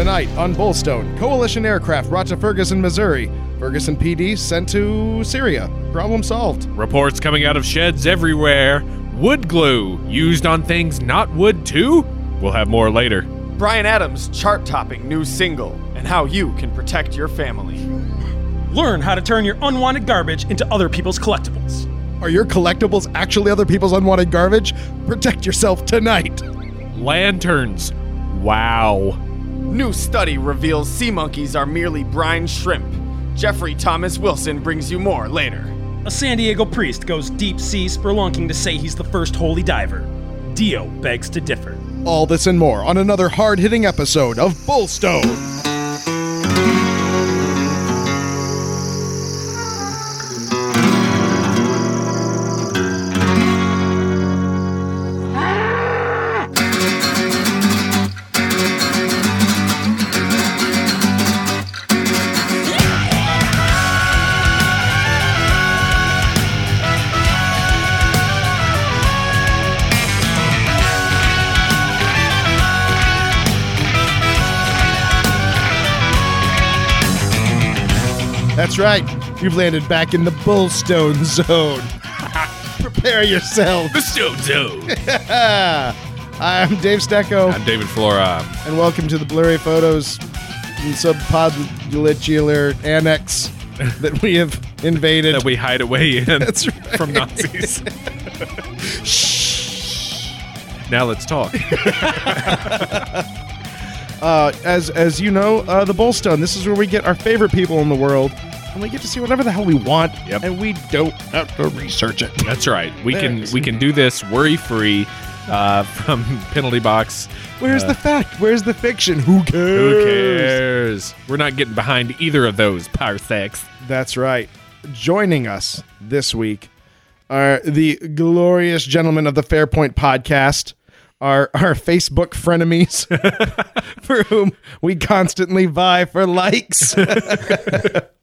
Tonight on Bullstone, coalition aircraft brought to Ferguson, Missouri. Ferguson PD sent to Syria. Problem solved. Reports coming out of sheds everywhere. Wood glue used on things not wood too? We'll have more later. Bryan Adams' chart topping new single, and how you can protect your family. Learn how to turn your unwanted garbage into other people's collectibles. Are your collectibles actually other people's unwanted garbage? Protect yourself tonight. Lanterns. Wow. New study reveals sea monkeys are merely brine shrimp. Jeffrey Thomas Wilson brings you more later. A San Diego priest goes deep sea spelunking to say he's the first holy diver. Dio begs to differ. All this and more on another hard hitting episode of Bullstone. That's right. You've landed back in the Bullstone Zone. Prepare yourself. The Stone Zone. I'm Dave Stecco, I'm David Flora. and welcome to the blurry photos and subpodular annex that we have invaded. That we hide away in That's right. from Nazis. now let's talk. Uh, as as you know, uh, the Bullstone. This is where we get our favorite people in the world, and we get to see whatever the hell we want, Yep. and we don't have to research it. That's right. We can we can do this worry free uh, from penalty box. Where's the fact? Where's the fiction? Who cares? Who cares? We're not getting behind either of those power parsecs. That's right. Joining us this week are the glorious gentlemen of the Fairpoint podcast, our, our Facebook frenemies, for whom we constantly vie for likes.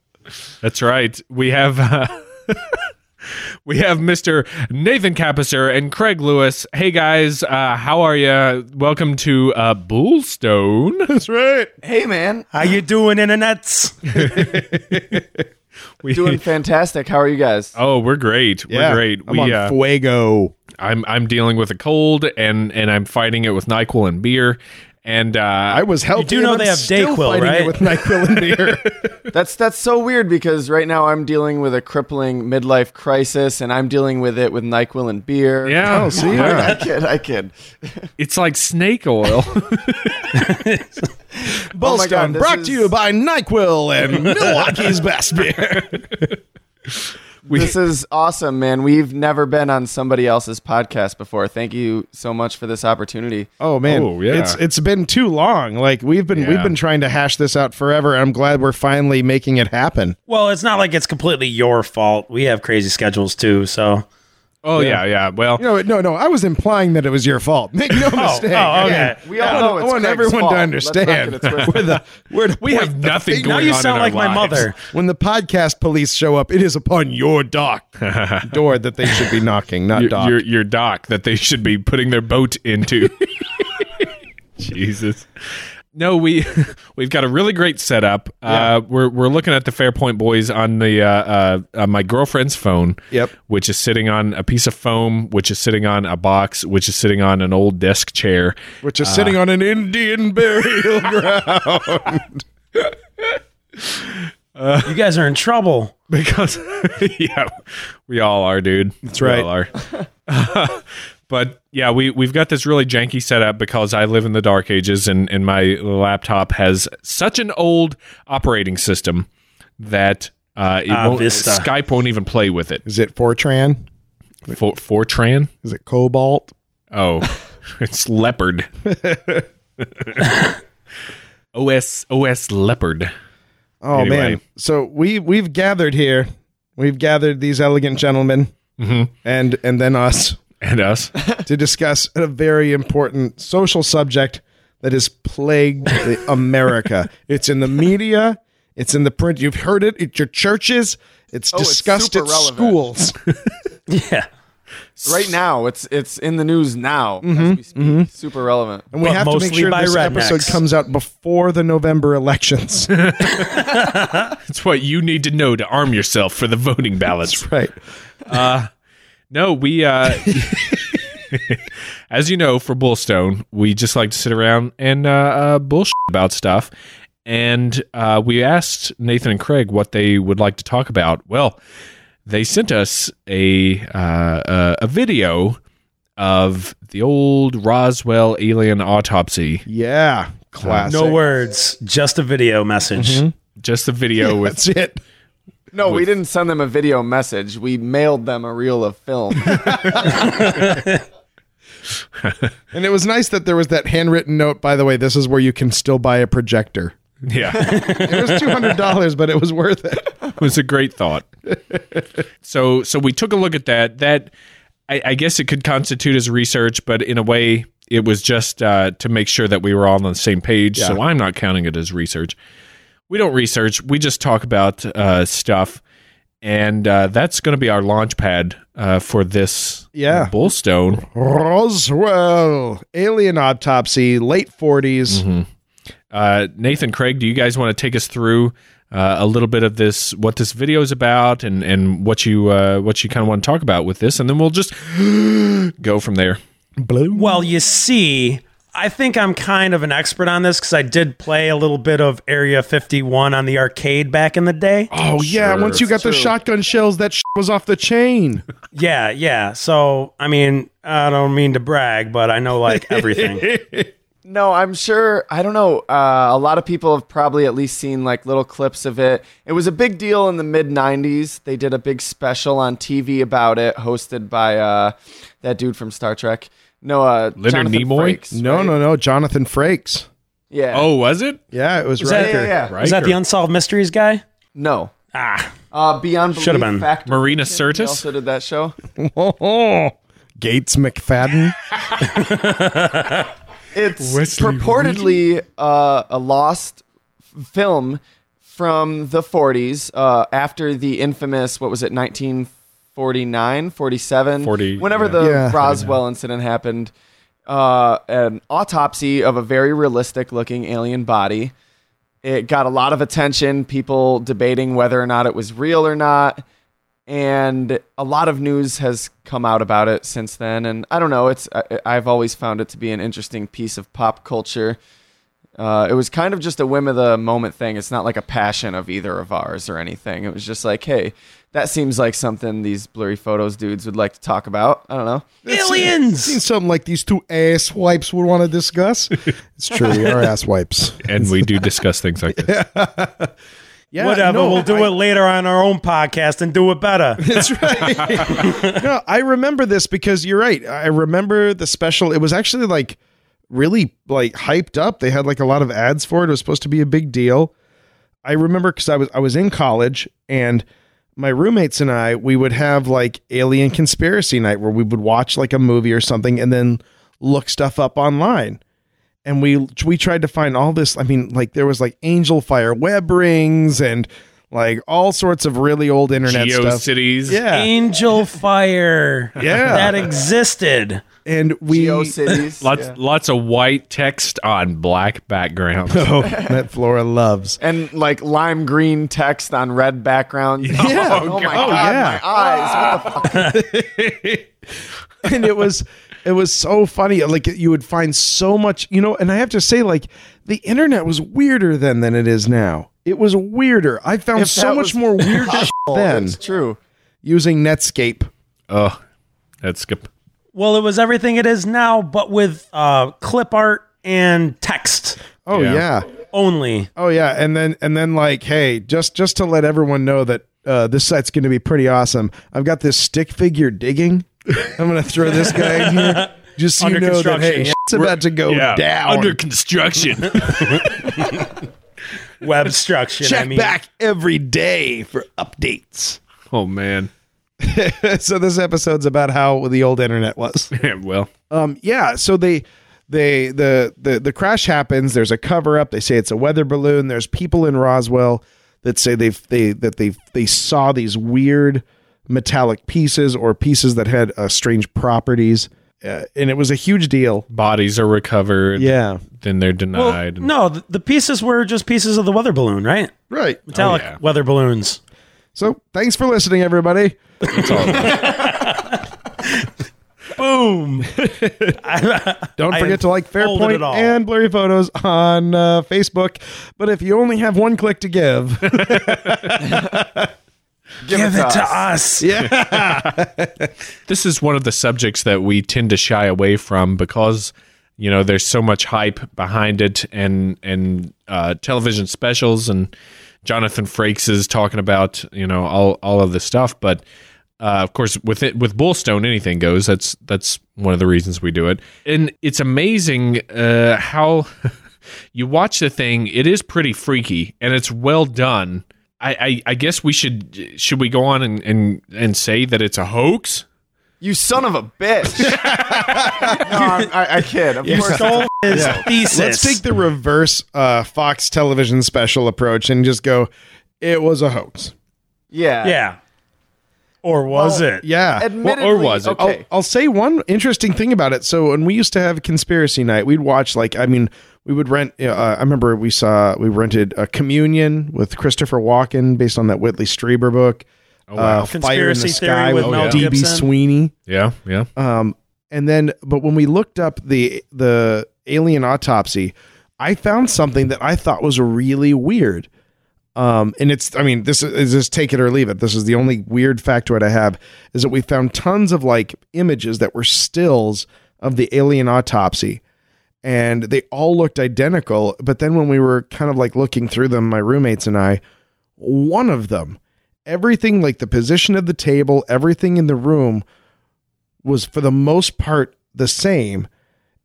That's right. We have uh, we have Mr. Nathan Kappesser and Craig Lewis. Hey guys, uh, how are you? Welcome to uh, Bullstone. That's right. Hey, man. How you doing, internets? We, Doing fantastic. How are you guys? oh, we're great. Yeah, We're great. I'm we on uh, fuego. I'm I'm dealing with a cold and and I'm fighting it with Nyquil and beer. And uh, I was healthy. do know and they I'm have still Dayquil, right? With Nyquil and beer. That's that's so weird because right now I'm dealing with a crippling midlife crisis, and I'm dealing with it with Nyquil and beer. yeah, Oh, see? yeah. I kid, I kid. it's like snake oil. Bullstone God, brought is- to you by Nyquil and Milwaukee's best beer. this is awesome, man. We've never been on somebody else's podcast before. Thank you so much for this opportunity. Oh man, Oh, yeah. it's it's been too long. Like we've been we've been trying to hash this out forever. and I'm glad we're finally making it happen. well, it's not like it's completely your fault. We have crazy schedules too, so. Oh yeah, yeah. Well, No, no, no. I was implying that it was your fault. Make no oh, oh, mistake. oh, okay. Again, We all I know want, it's I want Craig's everyone fault. to understand. get it twisted. We're the, we're the we point have the nothing finger- going Now you sound in like my lives. mother. When the podcast police show up, it is upon your dock door that they should be knocking, not your, dock. your your dock that they should be putting their boat into. Jesus. No, we we've got a really great setup. Uh, we're we're looking at the Fairpoint boys on the uh, uh, uh, my girlfriend's phone. Yep. Which is sitting on a piece of foam, which is sitting on a box, which is sitting on an old desk chair. which is sitting on an Indian burial ground. You guys are in trouble. because yeah, we all are, dude. That's right. We all are. But yeah, we we've got this really janky setup because I live in the dark ages and and my laptop has such an old operating system that uh, it Ah, won't, Vista. Skype won't even play with it. Is it Fortran? For, Fortran? Is it Cobalt? Oh, it's Leopard. OS OS Leopard. Oh Anyway. man! So we we've gathered here. We've gathered these elegant gentlemen, Mm-hmm. and and then us And us. to discuss a very important social subject that has plagued America. It's in the media. It's in the print. You've heard it at your churches. It's Oh, discussed super at relevant. schools. Yeah. right now. It's it's in the news now as mm-hmm, we speak. Mm-hmm. Super relevant. And we But have to make sure by this episode comes out before the November elections. It's what you need to know to arm yourself for the voting ballots. right. Uh, No, we uh as you know, for Bullstone, we just like to sit around and uh, uh bullshit about stuff. And uh we asked Nathan and Craig what they would like to talk about. Well, they sent us a uh, uh, a video of the old Roswell alien autopsy. Yeah. Classic. No words, just a video message. Just a video with That's it. No, we didn't send them a video message. We mailed them a reel of film. And it was nice that there was that handwritten note, by the way, this is where you can still buy a projector. yeah. It was $200, but it was worth it. It was a great thought. so so we took a look at that. That I, I guess it could constitute as research, but in a way, it was just uh, to make sure that we were all on the same page. So I'm not counting it as research. We don't research. We just talk about uh, stuff, and uh, that's going to be our launch pad uh, for this Yeah. Bullstone. Roswell, alien autopsy, late 40s. Uh, Nathan, Craig, do you guys want to take us through uh, a little bit of this, what this video is about, and and what you uh, what you kind of want to talk about with this, and then we'll just go from there. Blue. Well, you see, I think I'm kind of an expert on this because I did play a little bit of Area 51 on the arcade back in the day. Oh, yeah. Sure. Once you got the True. shotgun shells, that sh- was off the chain. Yeah, yeah. So, I mean, I don't mean to brag, but I know like everything. No, I'm sure. I don't know. Uh, a lot of people have probably at least seen like little clips of it. It was a big deal in the mid '90s. They did a big special on TV about it, hosted by uh, that dude from Star Trek. No, uh, Leonard Jonathan Nimoy? Frakes, No, right? no, no. Jonathan Frakes. Yeah. Oh, was it? Yeah, it was, that- Riker. yeah, yeah. Is that the Unsolved Mysteries guy? No. Ah, Uh, Beyond Belief. Should've been. Factor Marina Fiction. He Sirtis? also did that show. Oh, Gates McFadden. It's Wesley purportedly uh, a lost f- film from the 40s uh, after the infamous, what was it, 1949, 47? 40, Whenever yeah. the Yeah. Roswell incident happened, uh, an autopsy of a very realistic looking alien body. It got a lot of attention, people debating whether or not it was real or not and a lot of news has come out about it since then and i don't know it's I, i've always found it to be an interesting piece of pop culture uh, it was kind of just a whim of the moment thing it's not like a passion of either of ours or anything it was just like hey that seems like something these blurry photos dudes would like to talk about i don't know Seen aliens! something like these two ass wipes would want to discuss. it's true. We are ass wipes. And we do discuss things like this. Yeah, Whatever, no, we'll do I- it later on our own podcast and do it better. That's right. no, I remember this because you're right. I remember the special. It was actually like really like hyped up. They had like a lot of ads for it. It was supposed to be a big deal. I remember because I was I was in college and my roommates and I we would have like alien conspiracy night where we would watch like a movie or something and then look stuff up online. And we we tried to find all this. I mean, like there was like angel fire web rings and like all sorts of really old internet stuff. GeoCities. Yeah. Angel Fire. Yeah. That existed. And we geocities Lots yeah. lots of white text on black background. oh, that Flora loves. and like lime green text on red background Yeah. Oh, oh, my Oh, god yeah. my eyes what the fuck and it was it was so funny. Like you would find so much, you know. And I have to say, like the internet was weirder then than it is now. It was weirder. I found If so much more weird shit then that's true using Netscape. Oh, that's skip. Well, it was everything it is now, but with uh, clip art and text Oh Yeah. yeah. only. Oh yeah. And then and then like, hey, just just to let everyone know that uh, this site's going to be pretty awesome. I've got this stick figure digging. I'm going to throw this guy in here. Just so you Under know that hey, construction. shit's about to go Yeah, down. under construction. Web structure. Check I mean, back every day for updates. oh man. so this episode's about how the old internet was. well, Um, yeah. So they, they, the, the, the crash happens. There's a cover up. They say it's a weather balloon. There's people in Roswell that say they've, they, that they, they saw these weird, metallic pieces or pieces that had uh, strange properties. Uh, and it was a huge deal. Bodies are recovered. Yeah. Then they're Well, denied. no, the, the pieces were just pieces of the weather balloon, right? Right. Metallic yeah. weather balloons. So thanks for listening, everybody. Boom. Don't I forget to like unfolded Fairpoint and Blurry Photos on uh, Facebook. But if you only have one click to give, Give, Give it to us. Yeah, this is one of the subjects that we tend to shy away from because you know there's so much hype behind it and and uh, television specials and Jonathan Frakes is talking about you know all all of this stuff but uh, of course with it with Bullstone anything goes. That's that's one of the reasons we do it. And it's amazing uh, how you watch the thing. It is pretty freaky and it's well done. I, I, I guess we should should we go on and, and, and say that it's a hoax You son of a bitch. no, I'm, I, I kid. Of course. Stole his thesis. let's take the reverse uh, Fox television special approach and just go, it was a hoax. Yeah. yeah. Or was Well, it? Yeah. Admittedly, was it? Okay. I'll, I'll say one interesting thing about it. So when we used to have a conspiracy night, we'd watch like I mean, we would rent. Uh, I remember we saw we rented a Communion with Christopher Walken based on that Whitley Strieber book. Wow. Uh, Fire in the Conspiracy Theory Sky with with Mel D.B. Gibson. Sweeney. yeah yeah Um, and then, but when we looked up the the alien autopsy, I found something that I thought was really weird. Um, and it's, I mean, this is, is just take it or leave it. This is the only weird factoid I have is that we found tons of like images that were stills of the alien autopsy, and they all looked identical. But then when we were kind of like looking through them, my roommates and I, one of them, everything like the position of the table, everything in the room was for the most part the same,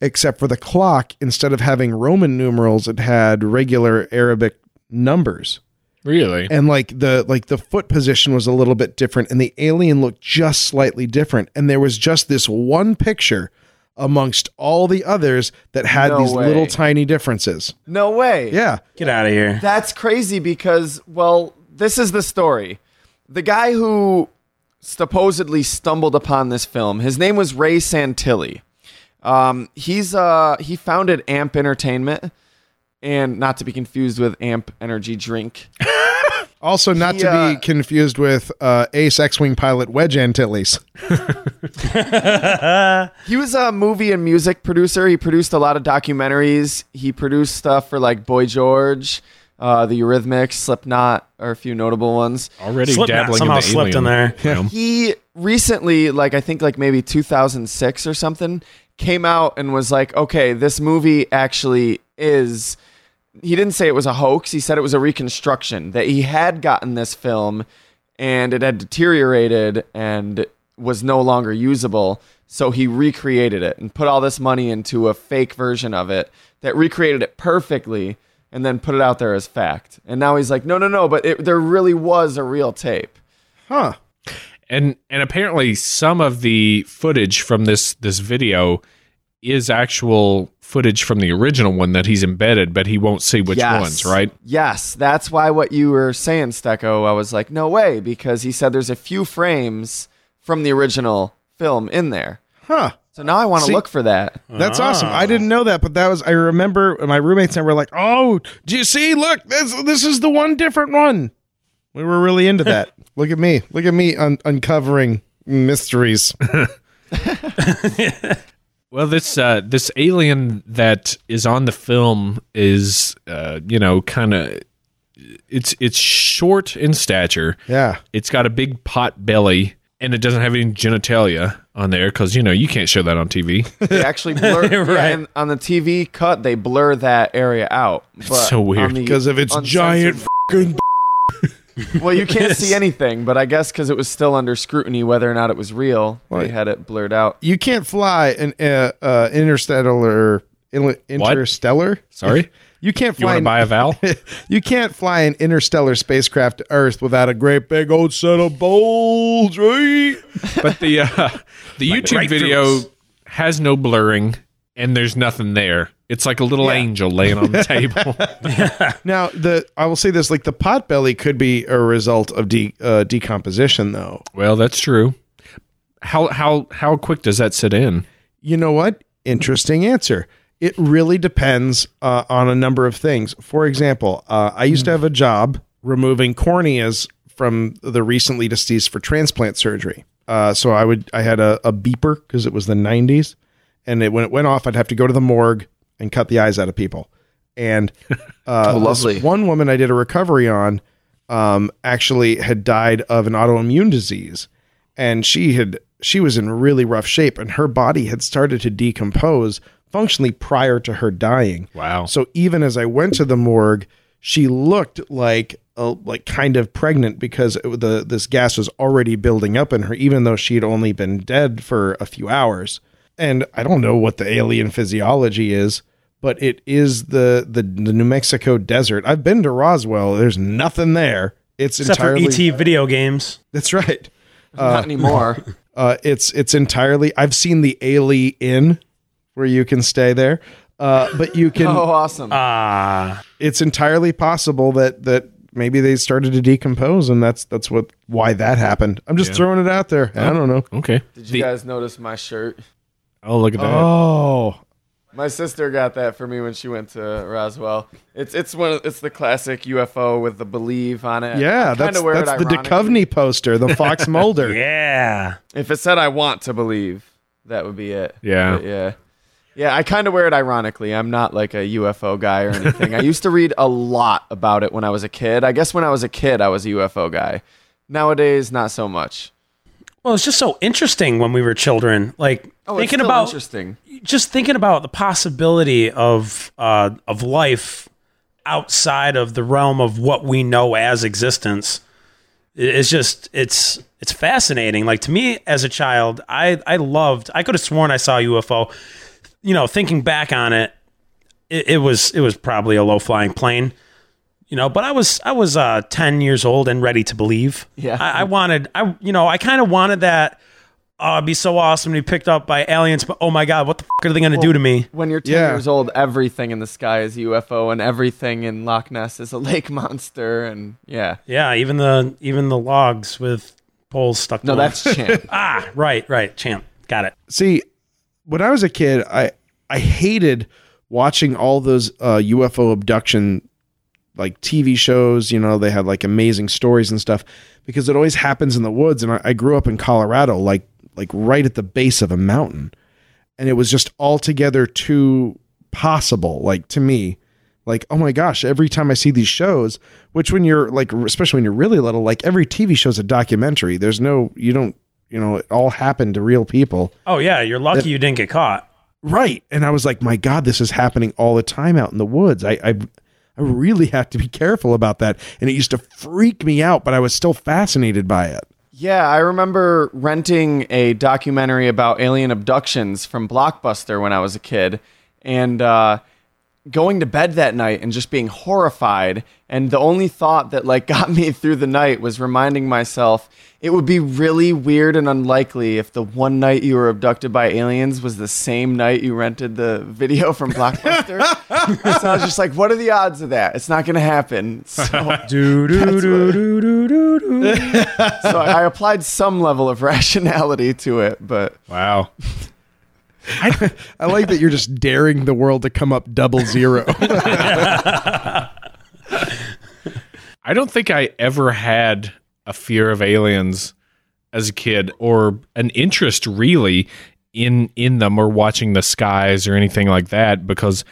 except for the clock, instead of having Roman numerals, it had regular Arabic numbers. really And like the like the foot position was a little bit different, and the alien looked just slightly different. And there was just this one picture amongst all the others that had No these way. little tiny differences. No way. Yeah. Get out of here. That's crazy because, well, this is the story. The guy who supposedly stumbled upon this film, his name was Ray Santilli. Um, he's uh he founded Amp Entertainment, and not to be confused with Amp Energy Drink. Also, not He, to uh, be confused with uh, Ace X-wing pilot Wedge Antilles. He was a movie and music producer. He produced a lot of documentaries. He produced stuff for like Boy George, uh, the Eurythmics, Slipknot, are a few notable ones. already Slipknot dabbling somehow in the slipped in there. realm. he recently like i think like maybe 2006 or something came out and was like okay this movie actually is he didn't say it was a hoax he said it was a reconstruction that he had gotten this film and it had deteriorated and was no longer usable so he recreated it and put all this money into a fake version of it that recreated it perfectly and then put it out there as fact and now he's like no no no but it, there really was a real tape Huh. and and apparently some of the footage from this this video is actual footage from the original one that he's embedded but he won't see which ones right Yes, that's why what you were saying, Stecco. I was like, no way, because he said there's a few frames from the original film in there. Huh. So now I want to look for that. That's awesome. I didn't know that, but that was I remember my roommates and I were like, "Oh, do you see? Look, this this is the one different one." We were really into that. Look at me. Look at me un- uncovering mysteries. Well, this uh, this alien that is on the film is, uh, you know, kind of it's it's short in stature. Yeah. It's got a big pot belly, and it doesn't have any genitalia on there because you know you can't show that on TV. They actually blur yeah, Right. and on the TV cut. They blur that area out. But so weird. Because of its giant fucking Well, you can't see anything, but I guess because it was still under scrutiny whether or not it was real, Right. they had it blurred out. You can't fly an uh, uh, interstellar in- interstellar. Sorry? You can't You fly. want to an- buy a vowel? you can't fly an interstellar spacecraft to Earth without a great big old set of balls, right? but the uh, the YouTube right video has no blurring, and there's nothing there. It's like a little angel laying on the table. Now, the I will say this: like the pot belly could be a result of de- uh, decomposition, though. well, that's true. How how how quick does that sit in? You know what? Interesting answer. It really depends uh, on a number of things. For example, uh, I used to have a job removing corneas from the recently deceased for transplant surgery. Uh, so I would I had a, a beeper because it was the 90s, and it, when it went off, I'd have to go to the morgue and cut the eyes out of people. And uh, Oh, lovely. one woman I did a recovery on um, actually had died of an autoimmune disease, and she had she was in really rough shape, and her body had started to decompose functionally prior to her dying. Wow. So even as I went to the morgue, she looked like a, like kind of pregnant because it, the this gas was already building up in her, even though she had only been dead for a few hours. And I don't know what the alien physiology is, but it is the the, the New Mexico desert. I've been to Roswell. There's nothing there. It's Except entirely for ET video games. that's right. Not anymore. Uh, it's it's entirely. I've seen the Ailey Inn, where you can stay there, uh, but you can. oh, awesome. Ah, It's entirely possible that that maybe they started to decompose, and that's that's what why that happened. I'm just throwing it out there. I don't know. Okay. Did you guys notice my shirt? Oh, look at that. Oh, My sister got that for me when she went to Roswell. It's it's one of, it's the classic UFO with the believe on it. yeah, I kinda that's wear it that's the ironically. Duchovny poster, the Fox Mulder. yeah. If it said I want to believe, that would be it. Yeah. But yeah. Yeah, I kind of wear it ironically. I'm not like a UFO guy or anything. I used to read a lot about it when I was a kid. I guess when I was a kid, I was a UFO guy. Nowadays, not so much. Well, it's just so interesting when we were children. Like Oh, thinking still about interesting. just thinking about the possibility of uh, of life outside of the realm of what we know as existence i- it's just it's it's fascinating like to me as a child i i loved i could have sworn i saw a ufo you know thinking back on it it, it was it was probably a low flying plane you know but i was i was uh 10 years old and ready to believe Yeah. i, I wanted i you know i kind of wanted that oh it'd be so awesome to be picked up by aliens but oh my god what the fuck are they gonna do to me When you're 10 Yeah. years old, everything in the sky is UFO and everything in Loch Ness is a lake monster. And yeah. Yeah, even the even the logs with poles stuck. No, to 'em. that's Champ. ah right, right. Champ, got it. See, when I was a kid, I I hated watching all those uh, UFO abduction like TV shows. You know, they had like amazing stories and stuff because it always happens in the woods. And I, I grew up in Colorado, like like right at the base of a mountain, and it was just altogether too possible. Like to me. Like, oh my gosh, every time I see these shows, which when you're like, especially when you're really little, like every TV show's a documentary. There's no, you don't, you know, it all happened to real people. Oh yeah, you're lucky you didn't get caught. Right. And I was like, my God, this is happening all the time out in the woods. I, I, I really have to be careful about that. And it used to freak me out, but I was still fascinated by it. Yeah, I remember renting a documentary about alien abductions from Blockbuster when I was a kid, and uh, going to bed that night and just being horrified. And the only thought that like got me through the night was reminding myself it would be really weird and unlikely if the one night you were abducted by aliens was the same night you rented the video from Blockbuster. so I was just like, what are the odds of that? It's not going to happen. So Do do do do do do do. so I applied some level of rationality to it, but Wow. I I like that you're just daring the world to come up double zero. I don't think I ever had a fear of aliens as a kid or an interest really in in them or watching the skies or anything like that because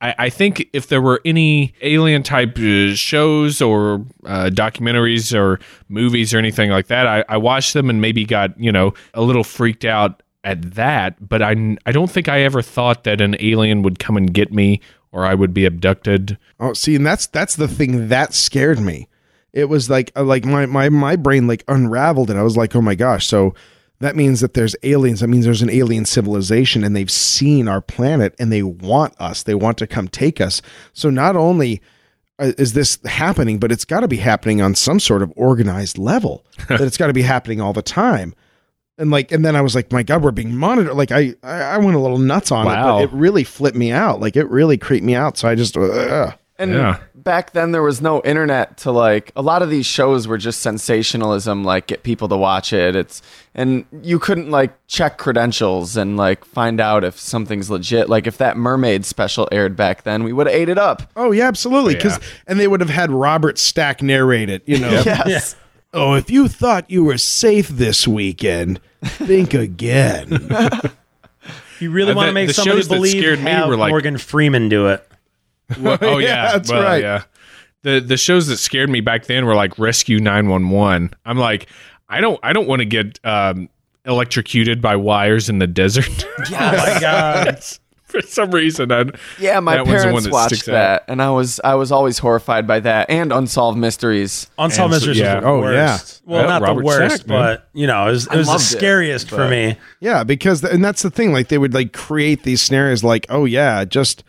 I, I think if there were any alien type uh, shows or uh, documentaries or movies or anything like that, I, I watched them and maybe got you know a little freaked out at that. But I I don't think I ever thought that an alien would come and get me or I would be abducted. Oh, see, and that's that's the thing that scared me. It was like uh, like my my my brain like unraveled and I was like, "Oh my gosh." So that means that there's aliens. That means there's an alien civilization and they've seen our planet and they want us. They want to come take us. So not only uh, is this happening, but it's got to be happening on some sort of organized level. that it's got to be happening all the time. And like and then I was like, my God, we're being monitored. Like I I, I went a little nuts on Wow. it, but it really flipped me out. Like it really creeped me out. So I just uh, And Yeah. back then there was no internet to like a lot of these shows were just sensationalism, like get people to watch it. It's and you couldn't like check credentials and like find out if something's legit. Like if that mermaid special aired back then, we would have ate it up. oh yeah, absolutely. Because Yeah. and they would have had Robert Stack narrate it. You know. Yes. Oh, if you thought you were safe this weekend, think again. You really want the- to make the somebody shows that believe, scared me have were like- Morgan Freeman do it. Well, oh Yeah, yeah, that's well, right. Yeah, the the shows that scared me back then were like Rescue Nine One One. I'm like, I don't I don't want to get um, electrocuted by wires in the desert. Oh my god! For some reason, I, Yeah, my that one's one parents that watched sticks out. that, and I was I was always horrified by that and unsolved mysteries. Unsolved And so- Mysteries yeah. was the Oh, worst. Well, Yeah, not Robert the worst, Stack, but you know, it was, it was the loved it, scariest for me. Yeah, because and that's the thing. Like they would like create these scenarios. Like, oh yeah, just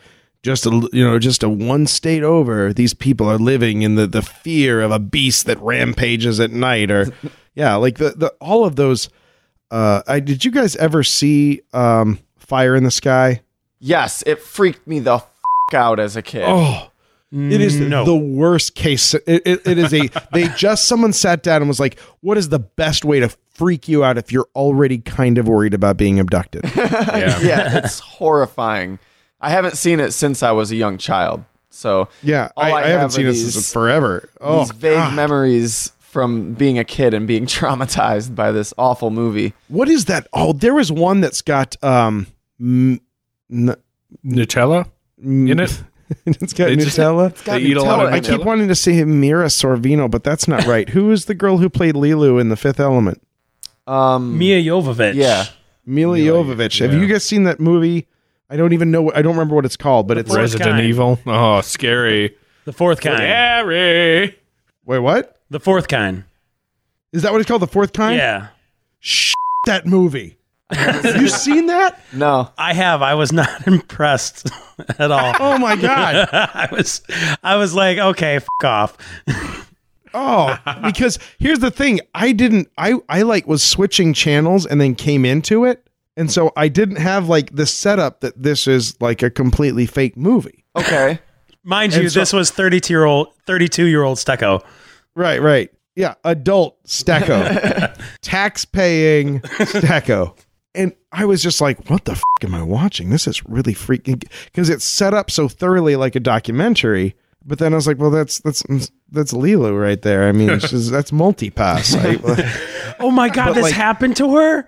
just a you know just a one state over, these people are living in the the fear of a beast that rampages at night. Or yeah, like the the all of those. Uh, I did you guys ever see um Fire in the Sky? Yes, it freaked me the f- out as a kid. Oh. It is No. the worst case. It, it, it is a. They just someone sat down and was like, "What is the best way to freak you out if you're already kind of worried about being abducted?" yeah. yeah, it's horrifying. I haven't seen it since I was a young child. So Yeah, I, I I, haven't have seen are this since forever. Oh, these vague God. memories from being a kid and being traumatized by this awful movie. what is that? Oh, there was one that's got um, m- n- Nutella in it. it's got They just- Nutella. got They eat a lot Nutella of I it. keep wanting to say Mira Sorvino, but that's not right. Who is the girl who played Leeloo in The Fifth Element? Um, Mia Jovovich. yeah, Milla Milla, Jovovich. Have yeah. you guys seen that movie? I don't even know. I don't remember what it's called, but it's Fourth Resident kind. Evil. Oh, scary. the fourth kind. Scary. wait. What The fourth kind. is that? What it's called? The Fourth Kind? Yeah, Shh, that movie. Have you seen that? no, I have. I was not impressed at all. Oh my god. I was, I was like, okay, f- off. Oh, because here's the thing. I didn't I I like was switching channels and then came into it. And so I didn't have like the setup that this is like a completely fake movie. okay. Mind you, so- this was thirty-two year old, thirty-two year old Stecco. Right, right. Yeah, adult Stecco. Tax paying Stecco. And I was just like, what the f- am I watching? This is really freaking because it's set up so thoroughly like a documentary. But then I was like, well, that's that's that's Leeloo right there. I mean, she's, that's multipass. I, Oh my god, this like- happened to her.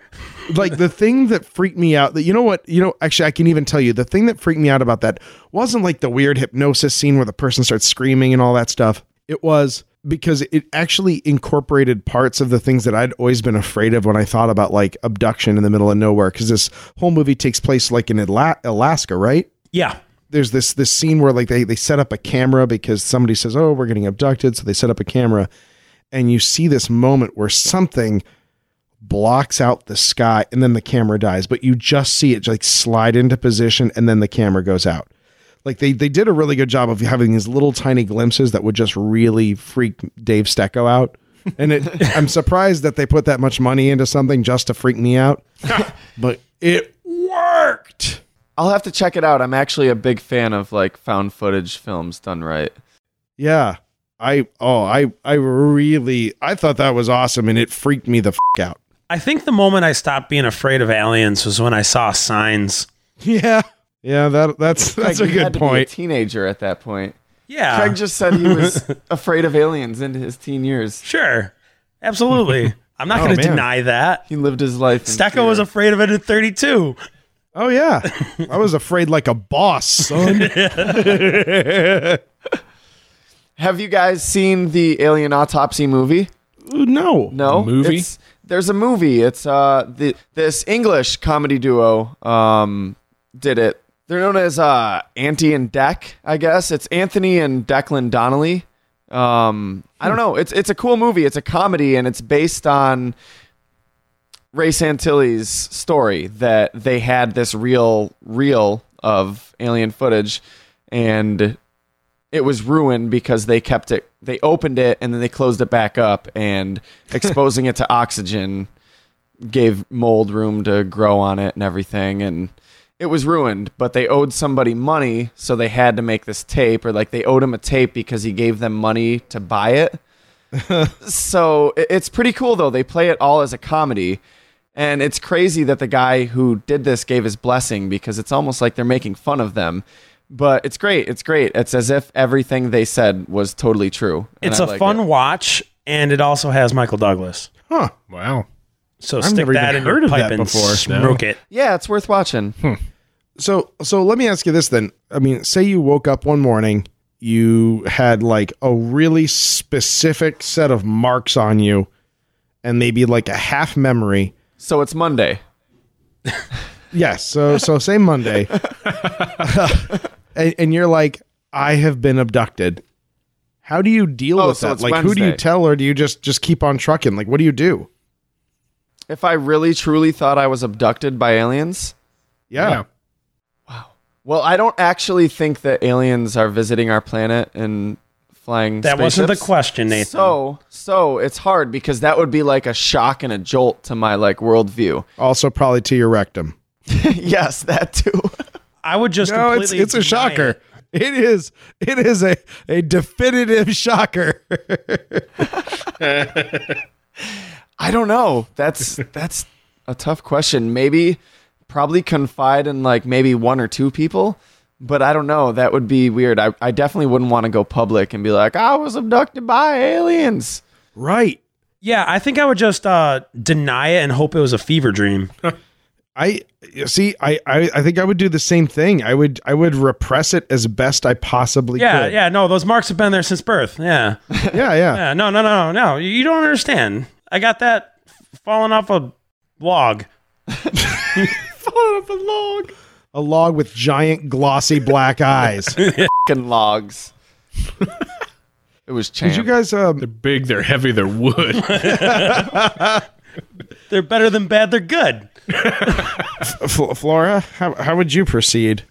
like the thing that freaked me out that you know what you know actually i can even tell you the thing that freaked me out about that wasn't like the weird hypnosis scene where the person starts screaming and all that stuff it was because it actually incorporated parts of the things that i'd always been afraid of when i thought about like abduction in the middle of nowhere because this whole movie takes place like in Atla- alaska right? Yeah, there's this this scene where like they they set up a camera because somebody says oh we're getting abducted so they set up a camera and you see this moment where something blocks out the sky and then the camera dies but you just see it like slide into position and then the camera goes out like they they did a really good job of having these little tiny glimpses that would just really freak Dave Stecco out and it I'm surprised that they put that much money into something just to freak me out but it worked I'll have to check it out. I'm actually a big fan of like found footage films done right. Yeah. I oh I I really I thought that was awesome and it freaked me the f- out. I think the moment I stopped being afraid of aliens was when I saw signs. Yeah. Yeah, that that's that's Craig, a you had good to be a point. teenager at that point. Yeah, Craig just said he was afraid of aliens into his teen years. sure, absolutely. I'm not Oh, going to deny that. He lived his life. in Stecco was afraid of it at 32. Oh yeah. I was afraid like a boss, son. Have you guys seen the Alien Autopsy movie? Ooh, no. No, Movie? It's, there's a movie. It's uh the this English comedy duo um did it. They're known as uh Ant and Dec, I guess. It's Anthony and Declan Donnelly. Um I don't know. It's it's a cool movie. It's a comedy and it's based on Ray Santilli's story that they had this real reel of alien footage and it was ruined because they kept it they opened it and then they closed it back up and exposing it to oxygen gave mold room to grow on it and everything and it was ruined but they owed somebody money so they had to make this tape or like they owed him a tape because he gave them money to buy it so it's pretty cool though they play it all as a comedy and it's crazy that the guy who did this gave his blessing because it's almost like they're making fun of them but it's great it's great it's as if everything they said was totally true It's a like fun it. watch, and it also has Michael Douglas. Huh. Wow. So I've stick never that even in your heard of pipe and before. smoke it. yeah it's worth watching hmm. So so let me ask you this then. I mean, say you woke up one morning, you had like a really specific set of marks on you and maybe like a half memory. so it's monday Yes. So so say Monday. and, and you're like, I have been abducted. How do you deal Oh, with so that? it's Like who do you tell or do you just just keep on trucking? Like what do you do? If i really truly thought i was abducted by aliens Yeah. Wow. Well, I don't actually think that aliens are visiting our planet and flying. That wasn't the question, Nathan. So, so it's hard because that would be like a shock and a jolt to my like worldview. Also probably to your rectum. yes, that too. I would just No, it's completely it's a deny shocker. it. It is it is a a definitive shocker. I don't know. That's that's a tough question. Maybe, probably confide in like maybe one or two people. But I don't know. That would be weird. I, I definitely wouldn't want to go public and be like, I was abducted by aliens. right. Yeah, I think I would just uh, deny it and hope it was a fever dream. I see. I, I I think I would do the same thing. I would I would repress it as best I possibly Yeah, could. yeah, yeah. no, those marks have been there since birth. Yeah. yeah, yeah, Yeah, no, no, no, no. You don't understand. I got that falling off a log. Falling off a log. A log with giant glossy black eyes. Fucking logs. it was Did you guys? Um, They're big, they're heavy, they're wood. They're better than bad, they're good. F- Flora, how how would you proceed?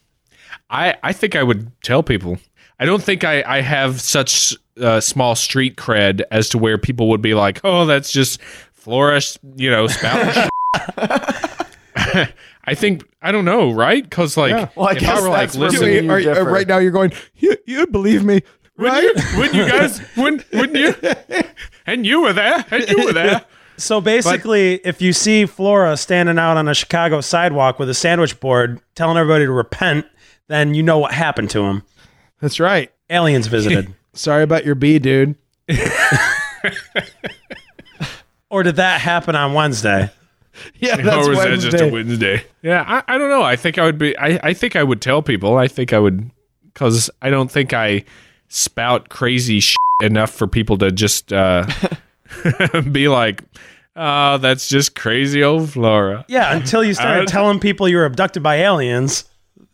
I, I think I would tell people. I don't think I, I have such uh, small street cred as to where people would be like, oh, that's just Flora, you know, spouting shit." I think, I don't know, right? Because, like, Yeah. Well, I if guess I were like, that's listen, you Are- are- right now, you're going. You, you'd believe me, right? wouldn't you guys, wouldn't, wouldn't you? And you were there, and you were there. So basically, if you see Flora standing out on a Chicago sidewalk with a sandwich board telling everybody to repent, then you know what happened to him. That's right. Aliens visited. Sorry about your bee, dude. or did that happen on Wednesday? Yeah, that's or was that just a Wednesday? Yeah, I, I don't know. I think I would be. I, I think I would tell people. I think I would because I don't think I spout crazy shit enough for people to just uh, be like, "Oh, that's just crazy old Flora." Yeah, until you start telling people you were abducted by aliens,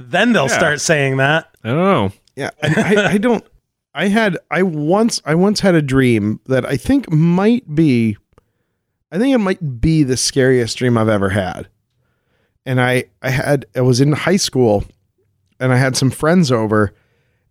then they'll Yeah. start saying that. I don't know. Yeah, I, I, I don't. I had I once I once had a dream that I think might be, I think it might be the scariest dream I've ever had. And I I had I was in high school, and I had some friends over,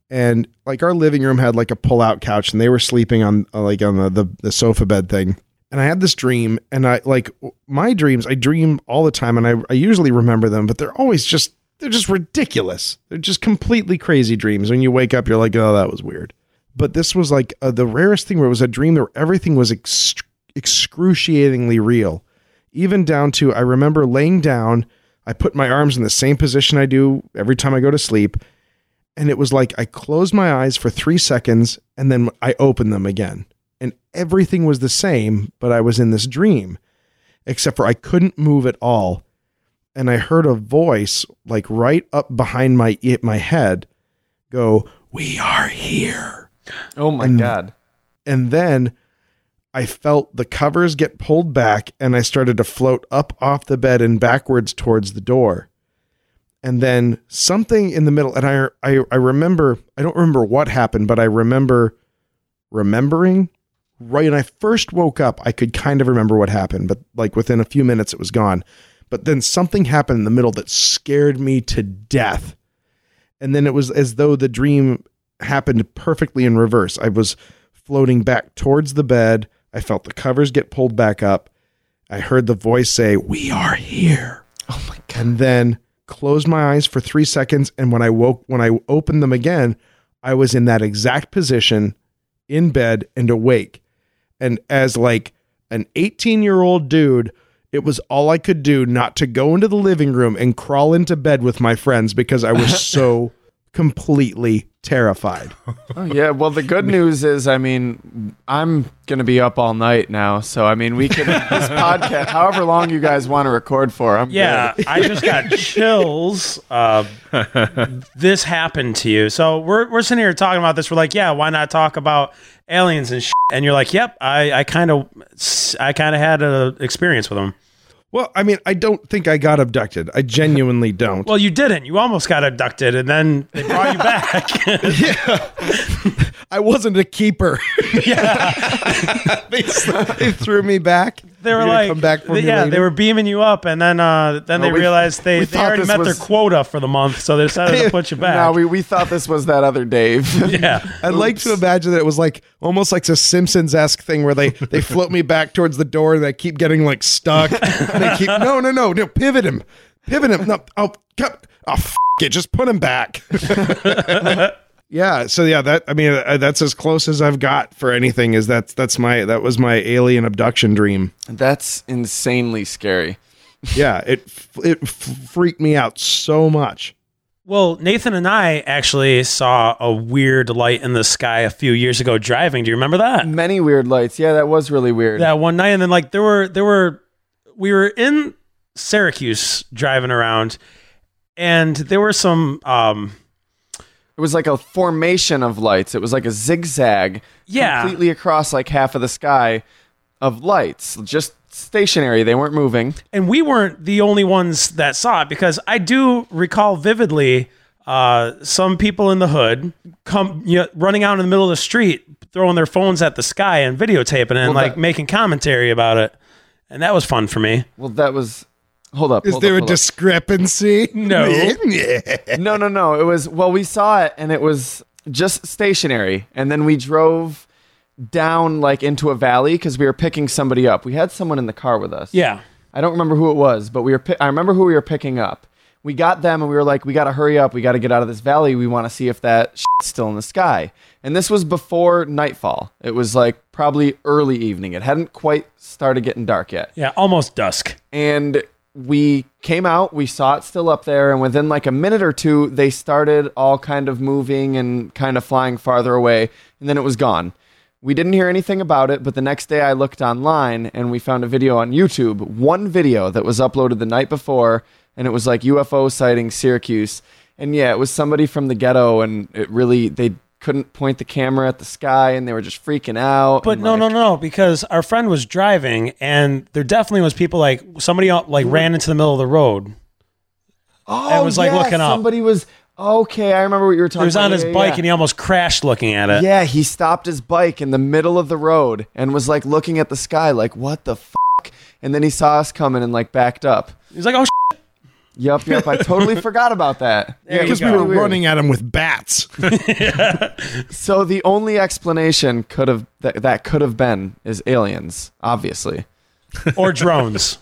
and like our living room had like a pull out couch, and they were sleeping on uh, like on the, the the sofa bed thing. And I had this dream, and I like my dreams. I dream all the time, and I I usually remember them, but they're always just they're just ridiculous. They're just completely crazy dreams. When you wake up, you're like, oh, that was weird. But this was like uh, the rarest thing where it was a dream where everything was ex- excruciatingly real. Even down to, I remember laying down, I put my arms in the same position I do every time I go to sleep. And it was like I closed my eyes for three seconds and then I opened them again. And everything was the same, but I was in this dream, except for I couldn't move at all and I heard a voice like right up behind my my head go, "We are here." Oh my And- god. And then I felt the covers get pulled back and I started to float up off the bed and backwards towards the door. And then something in the middle and I I I remember I don't remember what happened, but I remember remembering right when I first woke up, I could kind of remember what happened, but like within a few minutes it was gone. But then something happened in the middle that scared me to death. And then it was as though the dream happened perfectly in reverse. I was floating back towards the bed. I felt the covers get pulled back up. I heard the voice say, "We are here." Oh my god! And then closed my eyes for three seconds, and when I woke, when I opened them again, I was in that exact position, in bed and awake. And as like an 18 year old dude, it was all I could do not to go into the living room and crawl into bed with my friends because I was so completely terrified. Oh, yeah. Well, the good news is, I mean, I'm gonna be up all night now, so I mean, we can this podcast, however long you guys want to record for. I'm Yeah, good. I just got chills. Uh, this happened to you. So we're, we're sitting here talking about this. We're like, yeah, why not talk about aliens and shit? And you're like, yep, I, I kind of I kind of had an experience with them. Well, I mean, I don't think I got abducted. I genuinely don't. Well, you didn't. You almost got abducted, and then they brought you back. yeah. I wasn't a keeper. they, they threw me back. They were like, come back me yeah, they were beaming you up, and then uh, then No, they we- realized they, they already met was- their quota for the month, so they decided to put you back. No, we, we thought this was that other Dave. yeah, I'd like to imagine that it was like almost like a Simpsons esque thing where they they float me back towards the door and I keep getting like stuck. And they keep no no no no pivot him, pivot him. No, oh, oh f- it, just put him back. Yeah. So yeah, that I mean uh, that's as close as I've got for anything. Is that's that's my that was my alien abduction dream. That's insanely scary. Yeah, it it f- freaked me out so much. Well, Nathan and I actually saw a weird light in the sky a few years ago driving. Do you remember that? Many weird lights. Yeah, that was really weird. That one night, and then like there were there were we were in Syracuse driving around, and there were some um It was like a formation of lights. It was like a zigzag Yeah. completely across like half of the sky of lights, just stationary. They weren't moving. and we weren't the only ones that saw it because I do recall vividly uh, some people in the hood come you know, running out in the middle of the street, throwing their phones at the sky and videotaping it and Well, like that- making commentary about it, and that was fun for me. Well, that was. Hold up. Is hold there up, a hold up. discrepancy? No. No, no, no. It was well, we saw it and it was just stationary, and then we drove down like into a valley because we were picking somebody up. We had someone in the car with us. Yeah, I don't remember who it was, but we were. Pi- I remember who we were picking up. We got them, and we were like, "We got to hurry up. We got to get out of this valley. We want to see if that shit's still in the sky." And this was before nightfall. It was like probably early evening. It hadn't quite started getting dark yet yeah, almost dusk. and we came out we saw it still up there and within like a minute or two they started all kind of moving and kind of flying farther away and then it was gone. We didn't hear anything about it but the next day i looked online and we found a video on youtube one video that was uploaded the night before and it was like ufo sighting syracuse. And yeah it was somebody from the ghetto and it really they couldn't point the camera at the sky and they were just freaking out But no, like- no, no, because our friend was driving, and there definitely was people like somebody uh, like ran into the middle of the road. Oh, and was, like, yeah, looking up. Somebody was okay. I remember what you were talking. About. He was on his Yeah, bike, yeah, and he almost crashed looking at it. yeah, he stopped his bike in the middle of the road and was like looking at the sky, like what the fuck. And then he saw us coming and like backed up. He's like, "Oh, Yup, yup. I totally forgot about that. Yeah, you Because we were weird. running at him with bats. So the only explanation could have that, that could have been is aliens, obviously. or drones."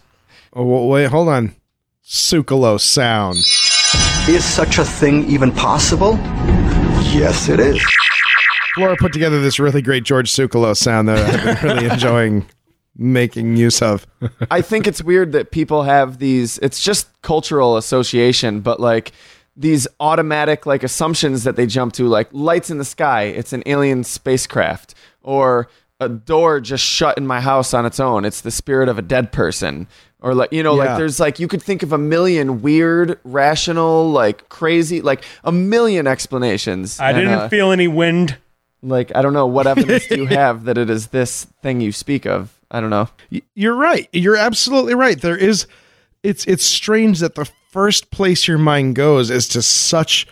Oh, wait, hold on. Sucralose sound. Is such a thing even possible? Yes, it is. Laura put together this really great George Sucralose sound that I've been really enjoying making use of. I think it's weird that people have these it's just cultural association, but like these automatic like assumptions that they jump to like lights in the sky, it's an alien spacecraft or a door just shut in my house on its own. It's the spirit of a dead person. Or like you know, Yeah. like there's like you could think of a million weird, rational, like crazy, like a million explanations. I And, didn't uh, feel any wind. like I don't know what evidence do you have that it is this thing you speak of. I don't know. You're right. You're absolutely right. There is it's it's strange that the first place your mind goes is to such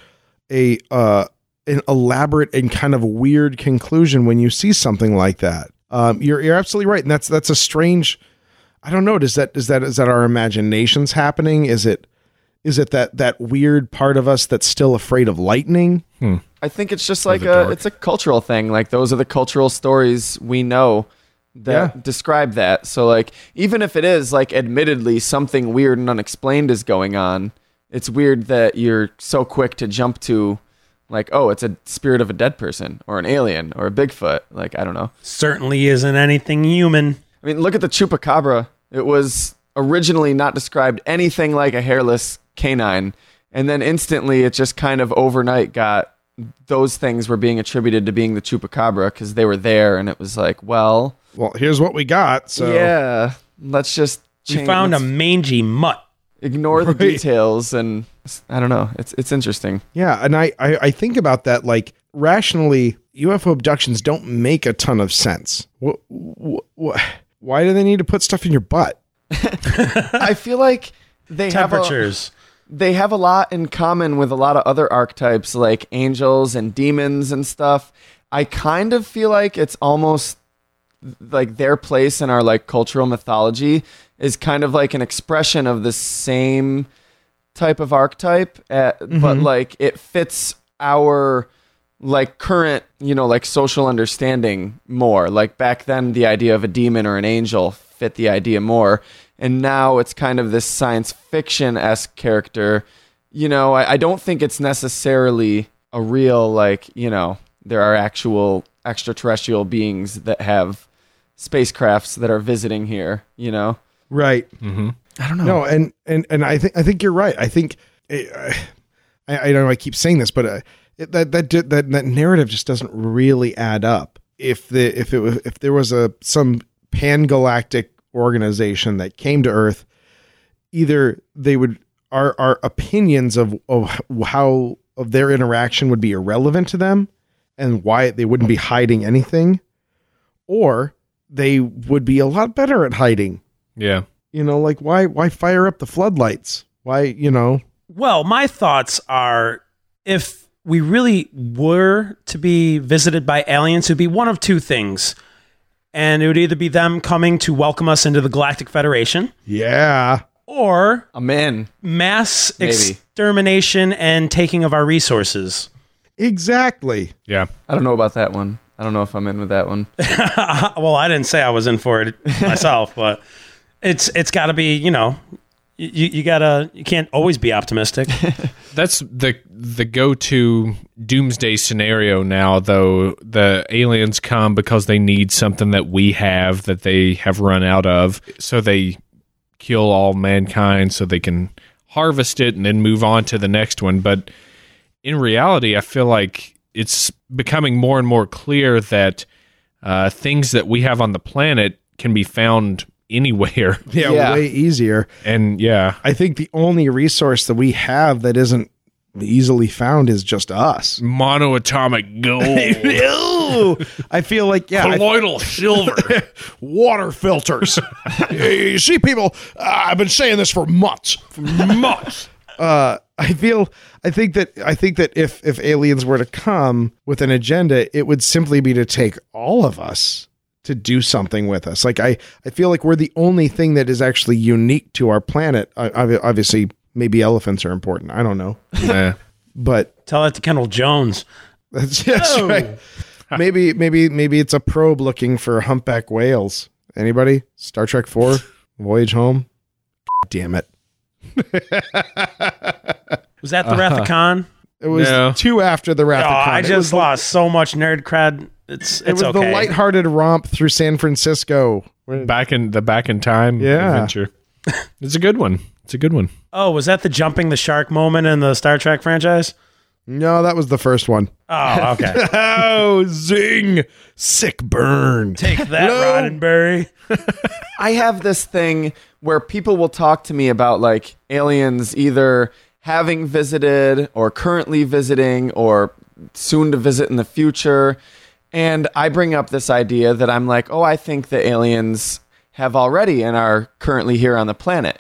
a uh an elaborate and kind of weird conclusion when you see something like that. Um you're you're absolutely right. And that's that's a strange I don't know, does that is that is that our imaginations happening? Is it is it that that weird part of us that's still afraid of lightning? I think it's just like a dark. it's a cultural thing. Like those are the cultural stories we know that Yeah. describe that. So like even if it is like admittedly something weird and unexplained is going on, it's weird that you're so quick to jump to like oh it's a spirit of a dead person or an alien or a Bigfoot. Like I don't know. Certainly isn't anything human. I mean look at the chupacabra. It was originally not described anything like a hairless canine and then instantly it just kind of overnight got those things were being attributed to being the chupacabra because they were there and it was like well Well, here's what we got. So yeah, let's just We found a let's mangy mutt. ignore the Right. details and I don't know. It's it's interesting. Yeah, and I, I I think about that like rationally, UFO abductions don't make a ton of sense. What, what, why do they need to put stuff in your butt? I feel like they have a, Temperatures. they have a lot in common with a lot of other archetypes like angels and demons and stuff. I kind of feel like it's almost like their place in our like cultural mythology is kind of like an expression of the same type of archetype uh, but like it fits our like current you know like social understanding more. Like back then the idea of a demon or an angel fit the idea more. And now it's kind of this science fiction-esque character. You know I, I don't think it's necessarily a real like you know there are actual extraterrestrial beings that have spacecrafts that are visiting here you know Right. Mm-hmm. i don't know No, and and and I think I think you're right. I think eh, I, I know I keep saying this, but uh, it, that that that that narrative just doesn't really add up. If the if it was if there was a some pan galactic organization that came to Earth, either they would our our opinions of of how of their interaction would be irrelevant to them, and why they wouldn't be hiding anything, or they would be a lot better at hiding Yeah. you know like why why fire up the floodlights why you know Well, my thoughts are if we really were to be visited by aliens, it would be one of two things. And it would either be them coming to welcome us into the Galactic Federation yeah or i'm in mass Maybe. extermination and taking of our resources. Exactly Yeah. i don't know about that one i don't know if i'm in with that one well, I didn't say I was in for it myself, but it's it's got to be, you know, you you gotta you can't always be optimistic. That's the the go to doomsday scenario now. Though the aliens come because they need something that we have that they have run out of, so they kill all mankind so they can harvest it and then move on to the next one. But in reality, I feel like it's becoming more and more clear that uh, things that we have on the planet can be found anywhere. yeah, Yeah. way easier And yeah, i think the only resource that we have that isn't easily found is just us monoatomic gold, Ew. i feel like yeah I- colloidal silver. water filters you see people uh, i've been saying this for months for months. uh i feel i think that i think that if if aliens were to come with an agenda it would simply be to take all of us to do something with us. Like i i feel like we're the only thing that is actually unique to our planet. I, obvi- obviously maybe elephants are important. I don't know. Yeah. but Tell that to Kendall Jones. that's, that's right. Maybe maybe maybe it's a probe looking for humpback whales. Anybody? Star trek 4 voyage home. Damn it Was that the uh-huh. Wrath of Khan? it was No. two after the wrath Oh, of Khan. I It was just the- lost so much nerd cred. It's It was okay. the lighthearted romp through San Francisco. back in the back in time Yeah. adventure. It's a good one. It's a good one. oh, was that the jumping the shark moment in the Star Trek franchise? No, that was the first one. Oh, okay. Oh, zing! Sick burn. Take that, Roddenberry. I have this thing where people will talk to me about like aliens either having visited or currently visiting or soon to visit in the future. And I bring up this idea that I'm like, oh, I think the aliens have already and are currently here on the planet.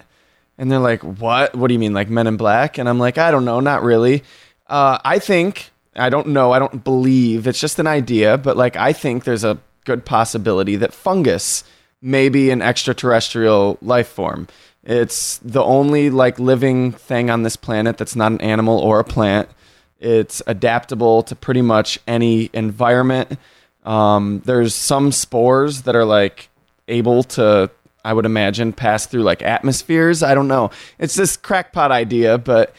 And they're like, what? What do you mean, like Men in Black? And I'm like, I don't know, not really. Uh, I think, I don't know, I don't believe, it's just an idea, but like, I think there's a good possibility that fungus may be an extraterrestrial life form. It's the only like living thing on this planet that's not an animal or a plant. It's adaptable to pretty much any environment. Um, there's some spores that are like able to, I would imagine, pass through like atmospheres. I don't know. It's this crackpot idea, but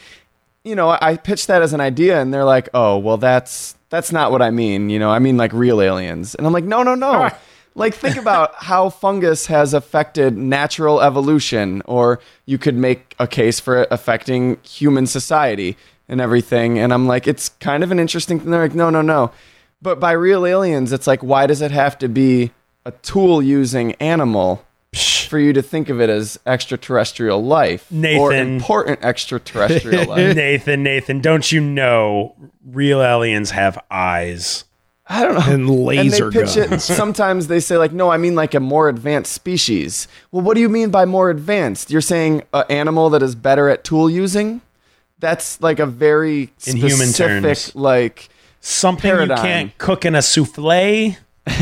you know, I pitched that as an idea, and they're like, "Oh, well, that's that's not what I mean." You know, I mean like real aliens, and I'm like, "No, no, no." Like think about how fungus has affected natural evolution, or you could make a case for it affecting human society and everything. And I'm like, it's kind of an interesting thing. They're like, "No, no, no." But by real aliens, it's like, why does it have to be a tool using animal? For you to think of it as extraterrestrial life or Nathan. important extraterrestrial life. Nathan, Nathan, don't you know real aliens have eyes? I don't know. And laser and they pitch guns. it. Sometimes they say like, "No, I mean like a more advanced species." Well, what do you mean by more advanced? You're saying an animal that is better at tool using? That's like a very In human specific, terms. like Something Paradigm. you can't cook in a souffle.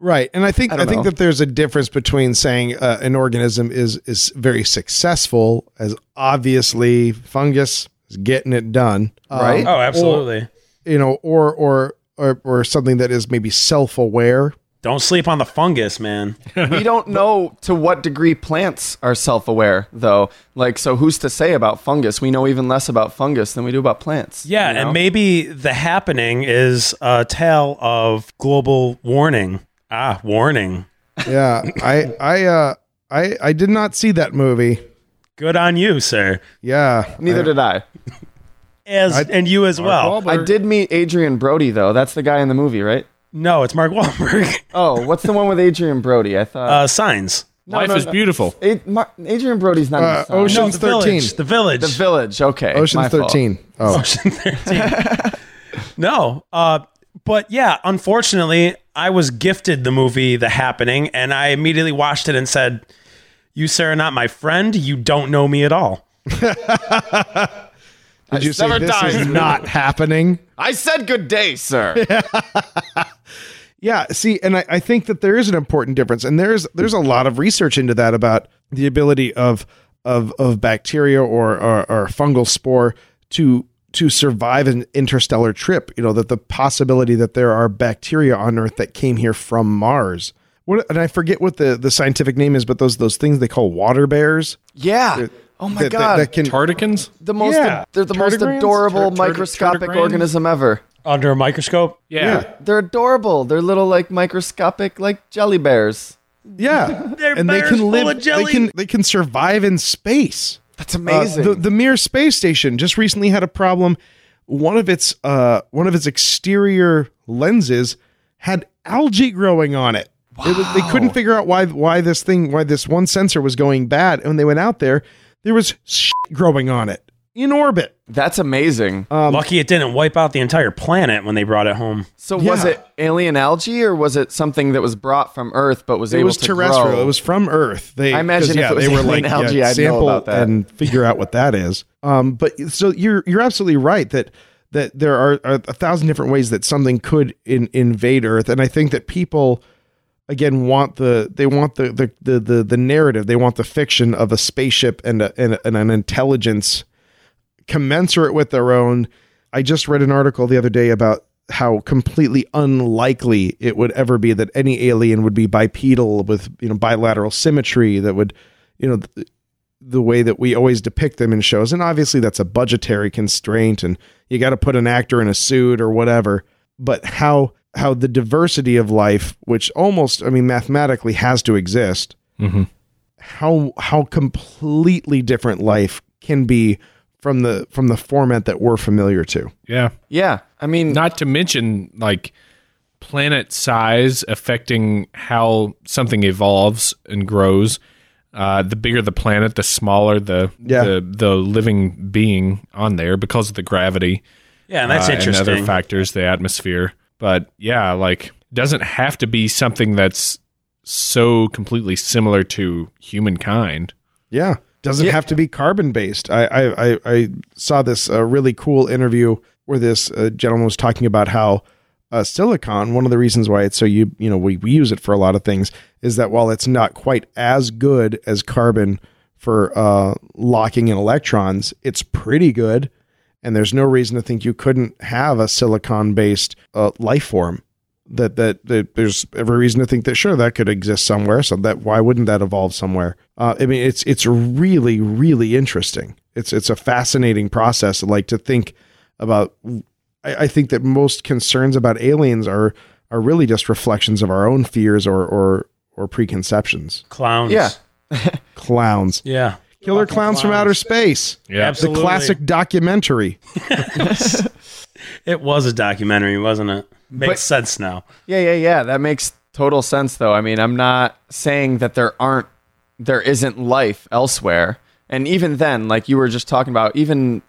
Right, and I think I I, think know. that there's a difference between saying uh, an organism is is very successful, as obviously fungus is getting it done, um, Right. Oh, absolutely. you know, or or or, or something that is maybe self aware. Don't sleep on the fungus, man. we don't know to what degree plants are self-aware, though. Like, so who's to say about fungus? We know even less about fungus than we do about plants. Yeah, you know? and maybe the happening is a tale of global warning. Ah, warning. Yeah, I I uh I I did not see that movie. Good on you, sir. Yeah, neither did I. As I- and you as well. I did meet Adrien Brody, though. That's the guy in the movie, right? No, it's Mark Wahlberg. Oh, what's the one with Adrien Brody? I thought. Uh, signs. No, Life no, is no. beautiful. Ad- Mar- Adrien Brody's not Uh, in the song. Ocean- No, Ocean's the village. 13. The village. The Village. Okay, my Ocean's fault. Thirteen. Oh, Ocean 13. no, uh, but yeah, unfortunately, I was gifted the movie The Happening, and I immediately watched it and said, "You, sir, are not my friend. You don't know me at all." Did you say this is not happening? I said good day, sir. Yeah, see, and I, I think that there is an important difference, and there's there's a lot of research into that about the ability of of of bacteria or or, or fungal spore to to survive an interstellar trip. You know that the possibility that there are bacteria on Earth that came here from Mars. What and I forget what the the scientific name is, but those those things they call water bears. yeah. Oh my that, that- god. that can Tardigans? the most Yeah. they're the most adorable Tur- tur- microscopic tardigrades? organism ever. Under a microscope. Yeah. They're adorable. They're little like microscopic like jelly bears. yeah, They're and they can full live. of jelly. They can they can survive in space. That's Uh, amazing. the the Mir space station just recently had a problem. One of its uh one of its exterior lenses had algae growing on it. It was- they couldn't figure out why why this thing why this one sensor was going bad. And when they went out there, there was shit growing on it in orbit. That's amazing. Um, Lucky it didn't wipe out the entire planet when they brought it home. so was yeah. it alien algae or was it something that was brought from Earth but was able to survive? It able was to terrestrial. grow? It was from Earth. They, I imagine 'cause, if it was they were alien like algae, yeah, I'd know sample about that. and figure out what that is. Um, but so you're you're absolutely right that that there are, are a thousand different ways that something could in, invade Earth, and I think that people again want the they want the the the the, the narrative. They want the fiction of a spaceship and, a, and, and an intelligence commensurate with their own. I just read an article the other day about how completely unlikely it would ever be that any alien would be bipedal with you know bilateral symmetry that would you know th- the way that we always depict them in shows and obviously that's a budgetary constraint and you got to put an actor in a suit or whatever but how how the diversity of life which almost i mean mathematically has to exist how how completely different life can be from the from the format that we're familiar to. Yeah. yeah. I mean, Not to mention like planet size affecting how something evolves and grows. Uh, the bigger the planet, the smaller the, Yeah. the the living being on there because of the gravity. Yeah, and that's uh, interesting. And other factors, the atmosphere. But yeah, like doesn't have to be something that's so completely similar to humankind. Yeah, doesn't Yeah. have to be carbon based. I I I, I saw this uh, really cool interview where this uh, gentleman was talking about how uh, silicon. One of the reasons why it's so you you know we, we use it for a lot of things is that while it's not quite as good as carbon for uh, locking in electrons, it's pretty good. And there's no reason to think you couldn't have a silicon based uh, life form. that, that that there's every reason to think that sure that could exist somewhere. So that why wouldn't that evolve somewhere? Uh, I mean, it's it's really really interesting. It's it's a fascinating process. Like to think about. I, I think that most concerns about aliens are are really just reflections of our own fears or or or preconceptions. Clowns. Yeah. Clowns, Yeah. Killer clowns, from outer space. Yeah. Absolutely. The classic documentary. It was a documentary, wasn't it? Makes But- sense now. Yeah, yeah, yeah. That makes total sense though. I mean, I'm not saying that there aren't there isn't life elsewhere. And even then, like you were just talking about, even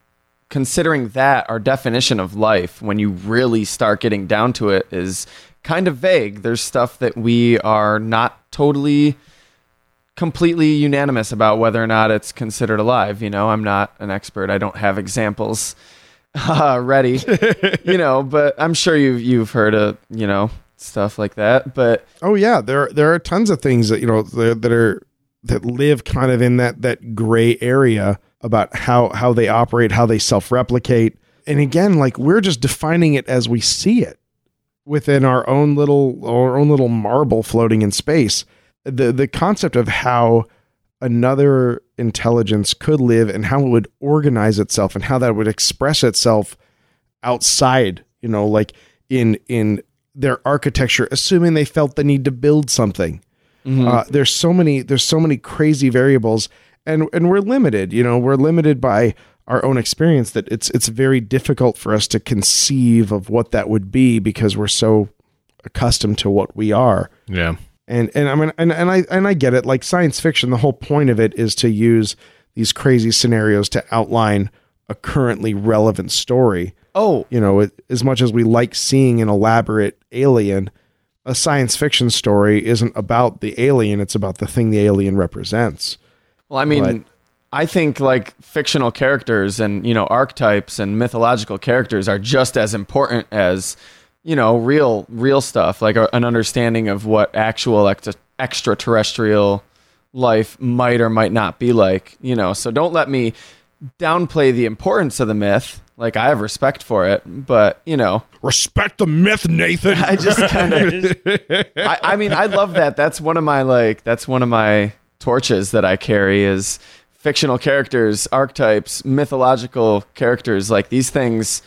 considering that our definition of life when you really start getting down to it is kind of vague. There's stuff that we are not totally completely unanimous about whether or not it's considered alive. You know, I'm not an expert. I don't have examples uh, ready, you know, but I'm sure you've, you've heard of, you know, stuff like that. But Oh yeah, there there are tons of things that you know that, that are that live kind of in that that gray area about how how they operate, how they self-replicate. And again, like we're just defining it as we see it within our own little our own little marble floating in space. The the concept of how another intelligence could live and how it would organize itself and how that would express itself outside, you know, like in in their architecture, assuming they felt the need to build something. Uh, there's so many there's so many crazy variables, and and we're limited. You know, we're limited by our own experience that it's it's very difficult for us to conceive of what that would be because we're so accustomed to what we are. Yeah. And and I mean and, and I and I get it. Like science fiction, the whole point of it is to use these crazy scenarios to outline a currently relevant story oh, you know, it, as much as we like seeing an elaborate alien, a science fiction story isn't about the alien, it's about the thing the alien represents. well, I mean, But- I think like fictional characters and, you know, archetypes and mythological characters are just as important as, you know, real, real stuff, like a, an understanding of what actual ex- extraterrestrial life might or might not be like, you know. So don't let me downplay the importance of the myth. Like I have respect for it, but you know, Respect the myth, Nathan. I just kind of. I, I mean, I love that. That's one of my like. That's one of my torches that I carry is fictional characters, archetypes, mythological characters. Like these things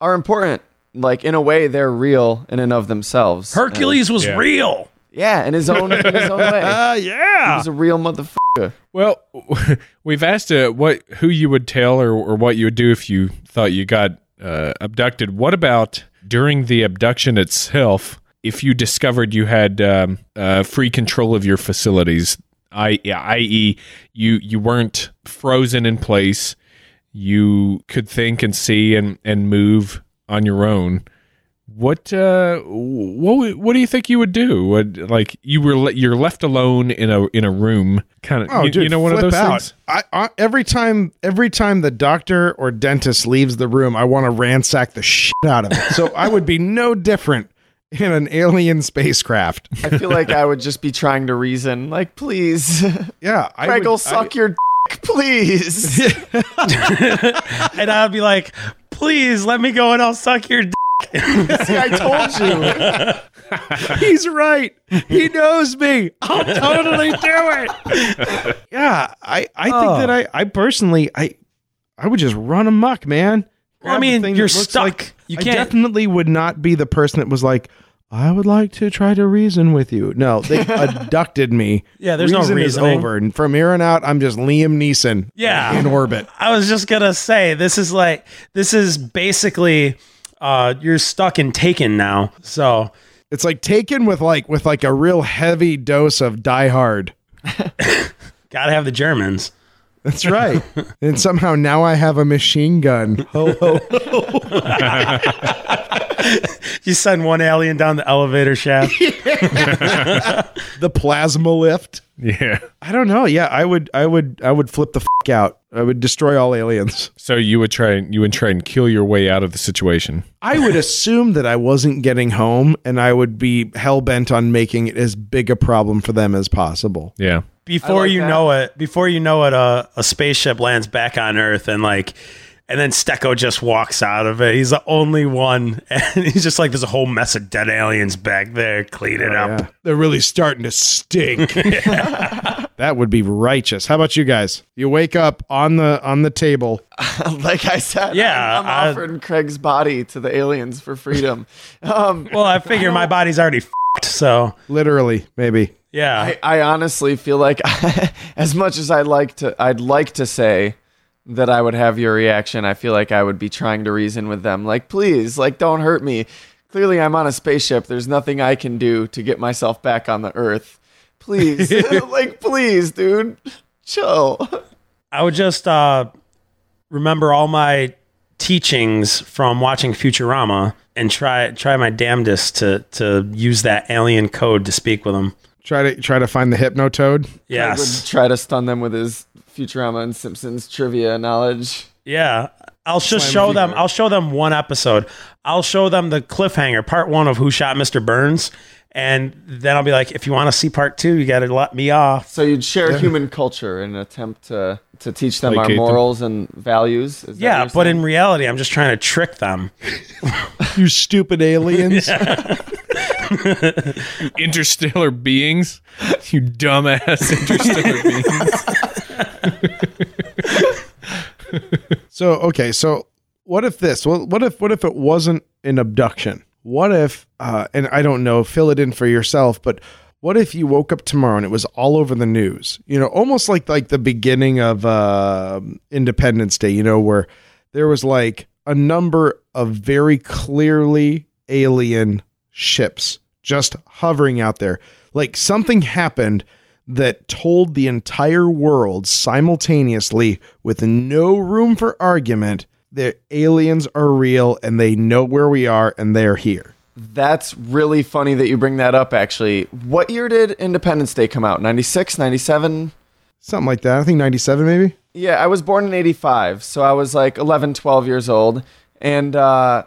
are important. Like in a way, they're real in and of themselves. Hercules was Yeah. real. Yeah, in his own in his own way. Ah, He was a real motherfucker. Well, we've asked uh, what who you would tell or, or what you would do if you thought you got uh, abducted. What about during the abduction itself? If you discovered you had um, uh, free control of your facilities, I, i.e., you you weren't frozen in place, you could think and see and, and move on your own. What uh what what do you think you would do? Would like you were le- you're left alone in a in a room kind of Oh, you, dude, you know one of those out. things? I, I, every time, every time the doctor or dentist leaves the room, I want to ransack the shit out of it. So I would be no different in an alien spacecraft. I feel like I would just be trying to reason. Like, please, Yeah, I Craig would- will suck your dick, please. And I'd be like, please let me go and I'll suck your dick. See, I told you. He's right. He knows me. I'll totally do it. yeah, I, I Oh. think that I, I personally, I, I would just run amok, man. Well, I mean, you're stuck. like- You can't- definitely would not be the person that was like, I would like to try to reason with you. No, they abducted me. Yeah, there's no Reason is over, and from here on out, I'm just Liam Neeson. Yeah. in orbit. I was just gonna say this is like this is basically uh you're stuck in Taken now. So It's like taken with like with like a real heavy dose of Die Hard. gotta have the Germans. That's right. and somehow now I have a machine gun. Ho ho. You send one alien down the elevator shaft. the plasma lift. Yeah. I don't know. Yeah, I would I would I would flip the f- out. I would destroy all aliens. So you would try and you would try and kill your way out of the situation. I would assume that I wasn't getting home and I would be hell bent on making it as big a problem for them as possible. Yeah. Before like you that. know it, before you know it, uh, a spaceship lands back on Earth and like And then Stecco just walks out of it. He's the only one. And he's just like, there's a whole mess of dead aliens back there. Clean it up. Yeah. They're really starting to stink. that would be righteous. How about you guys? You wake up on the on the table. like I said, Yeah, I'm, I'm I- offering Craig's body to the aliens for freedom. um, Well, I figure my body's already f***ed, so Literally, maybe. yeah. I, I honestly feel like, as much as I'd like to, I'd like to say that I would have your reaction. I feel like I would be trying to reason with them, like, please, like, don't hurt me. Clearly, I'm on a spaceship. There's nothing I can do to get myself back on the Earth. Please, like, please, dude, chill. I would just uh, remember all my teachings from watching Futurama and try try my damnedest to to use that alien code to speak with them. Try to try to find the hypnotoad. I would Yes. try to stun them with his Futurama and Simpsons trivia knowledge. Yeah. I'll just show them I'll show them one episode. I'll show them the cliffhanger, part 1 of Who Shot Mr. Burns, and then I'll be like if you want to see part 2, you got to let me off. So you'd share human culture in an attempt to to teach them our Placate them. morals and values. Is that Yeah, but in reality, I'm just trying to trick them. You stupid aliens. Interstellar beings, you dumbass interstellar beings. So okay, so what if this? Well, what if what if it wasn't an abduction? What if? Uh, and I don't know. Fill it in for yourself. But what if you woke up tomorrow and it was all over the news? You know, almost like like the beginning of uh, Independence Day. You know, where there was like a number of very clearly alien ships just hovering out there. Like something happened that told the entire world simultaneously with no room for argument that aliens are real and they know where we are and they're here. That's really funny that you bring that up, actually. What year did Independence Day come out? 96, 97? Something like that. I think 97 maybe. Yeah, I was born in 85, so I was like 11, 12 years old. And uh,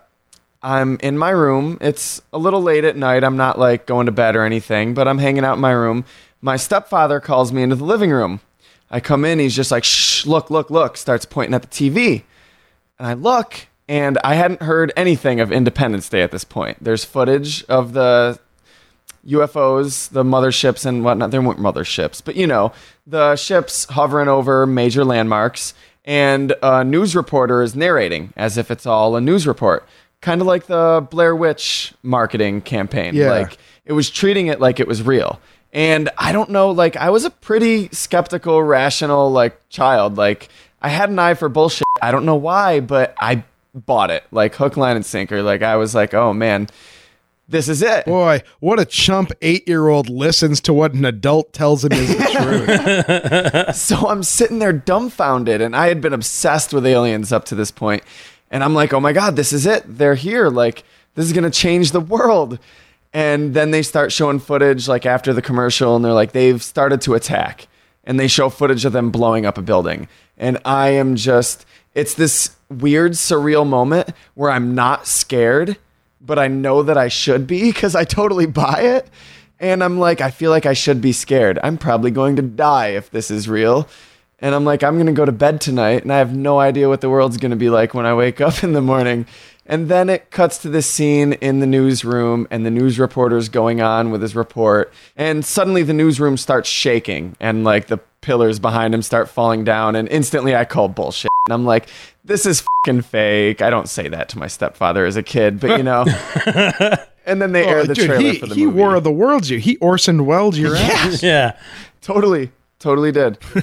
I'm in my room. It's a little late at night. I'm not like going to bed or anything, but I'm hanging out in my room. My stepfather calls me into the living room. I come in, he's just like, shh, look, look, look, starts pointing at the TV. And I look, and I hadn't heard anything of Independence Day at this point. There's footage of the UFOs, the motherships and whatnot. They weren't motherships, but you know, the ships hovering over major landmarks, and a news reporter is narrating as if it's all a news report. Kind of like the Blair Witch marketing campaign. Yeah. Like it was treating it like it was real. And I don't know, like I was a pretty skeptical, rational, like child. Like I had an eye for bullshit. I don't know why, but I bought it like hook, line, and sinker. Like I was like, oh man, this is it. Boy, what a chump eight year old listens to what an adult tells him is the truth. So I'm sitting there dumbfounded, and I had been obsessed with aliens up to this point. And I'm like, oh my God, this is it. They're here. Like, this is going to change the world. And then they start showing footage, like after the commercial, and they're like, they've started to attack. And they show footage of them blowing up a building. And I am just, it's this weird, surreal moment where I'm not scared, but I know that I should be because I totally buy it. And I'm like, I feel like I should be scared. I'm probably going to die if this is real. And I'm like, I'm going to go to bed tonight and I have no idea what the world's going to be like when I wake up in the morning. And then it cuts to this scene in the newsroom and the news reporter's going on with his report. And suddenly the newsroom starts shaking and like the pillars behind him start falling down. And instantly I call bullshit. And I'm like, this is fucking fake. I don't say that to my stepfather as a kid, but you know. and then they air Oh, the dude, trailer he, for the he movie. War of the Worlds you. He Orson Welles your ass. Yeah. totally, totally did.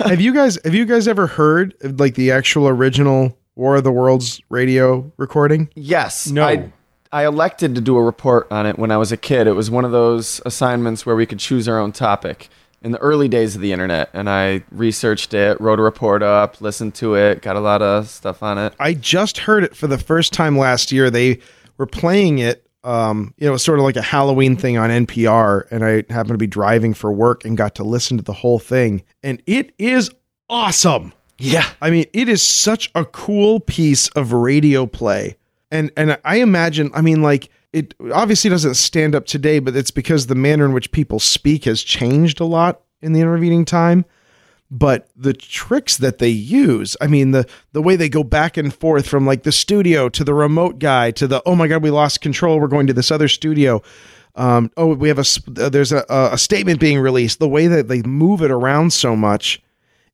have you guys have you guys ever heard like the actual original War of the Worlds radio recording? Yes. No. I, I elected to do a report on it when I was a kid. It was one of those assignments where we could choose our own topic in the early days of the internet. And I researched it, wrote a report up, listened to it, got a lot of stuff on it. I just heard it for the first time last year. They were playing it, um, you know, sort of like a Halloween thing on NPR, and I happened to be driving for work and got to listen to the whole thing, and it is awesome. Yeah. I mean, it is such a cool piece of radio play. And and I imagine, I mean, like it obviously doesn't stand up today, but it's because the manner in which people speak has changed a lot in the intervening time. but the tricks that they use i mean the the way they go back and forth from like the studio to the remote guy to the oh my god we lost control we're going to this other studio um, oh we have a uh, there's a, a statement being released the way that they move it around so much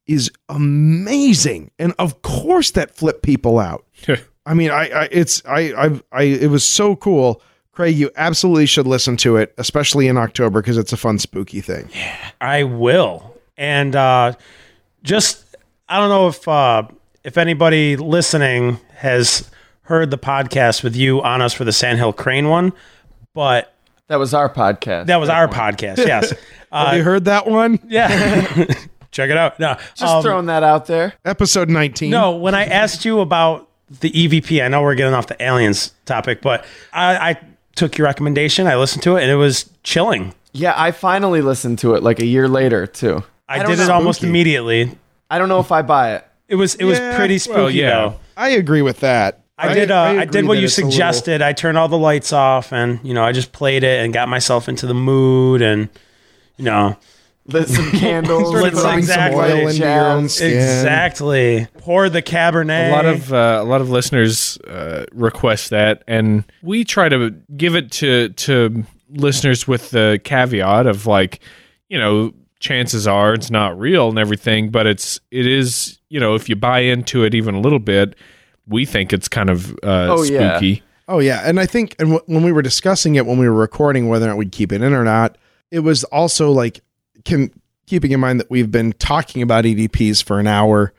is amazing and of course that flipped people out i mean i, I it's I, I i it was so cool craig you absolutely should listen to it especially in october because it's a fun spooky thing Yeah, I will. And uh, just I don't know if uh, if anybody listening has heard the podcast with you on us for the Sandhill Crane one, but That was our podcast. that was our podcast. Yes. Uh, have you heard that one yeah. Check it out. No. Just um, throwing that out there. episode 19 No, when I asked you about the EVP, I know we're getting off the aliens topic, but I, I took your recommendation. I listened to it, and it was chilling. Yeah, I finally listened to it like a year later too. I, don't did it almost Spooky. immediately. I don't know if I buy it. It was it was pretty spooky well, yeah. though. I agree with that. I did. Uh, I, agree did what you it's a little- suggested. I turned all the lights off, and you know, I just played it and got myself into the mood, and you know, Lit some candles. Lit some exactly. light oil into your own skin. exactly pour the cabernet. a lot of uh, a lot of listeners uh, request that, and we try to give it to to listeners with the caveat of like, you know, chances are it's not real and everything, but it's it is you know if you buy into it even a little bit, we think it's kind of uh, Oh, yeah. spooky. Oh yeah, and I think and w- when we were discussing it when we were recording whether or not we'd keep it in or not, it was also like can keeping in mind that we've been talking about EVPs for an hour.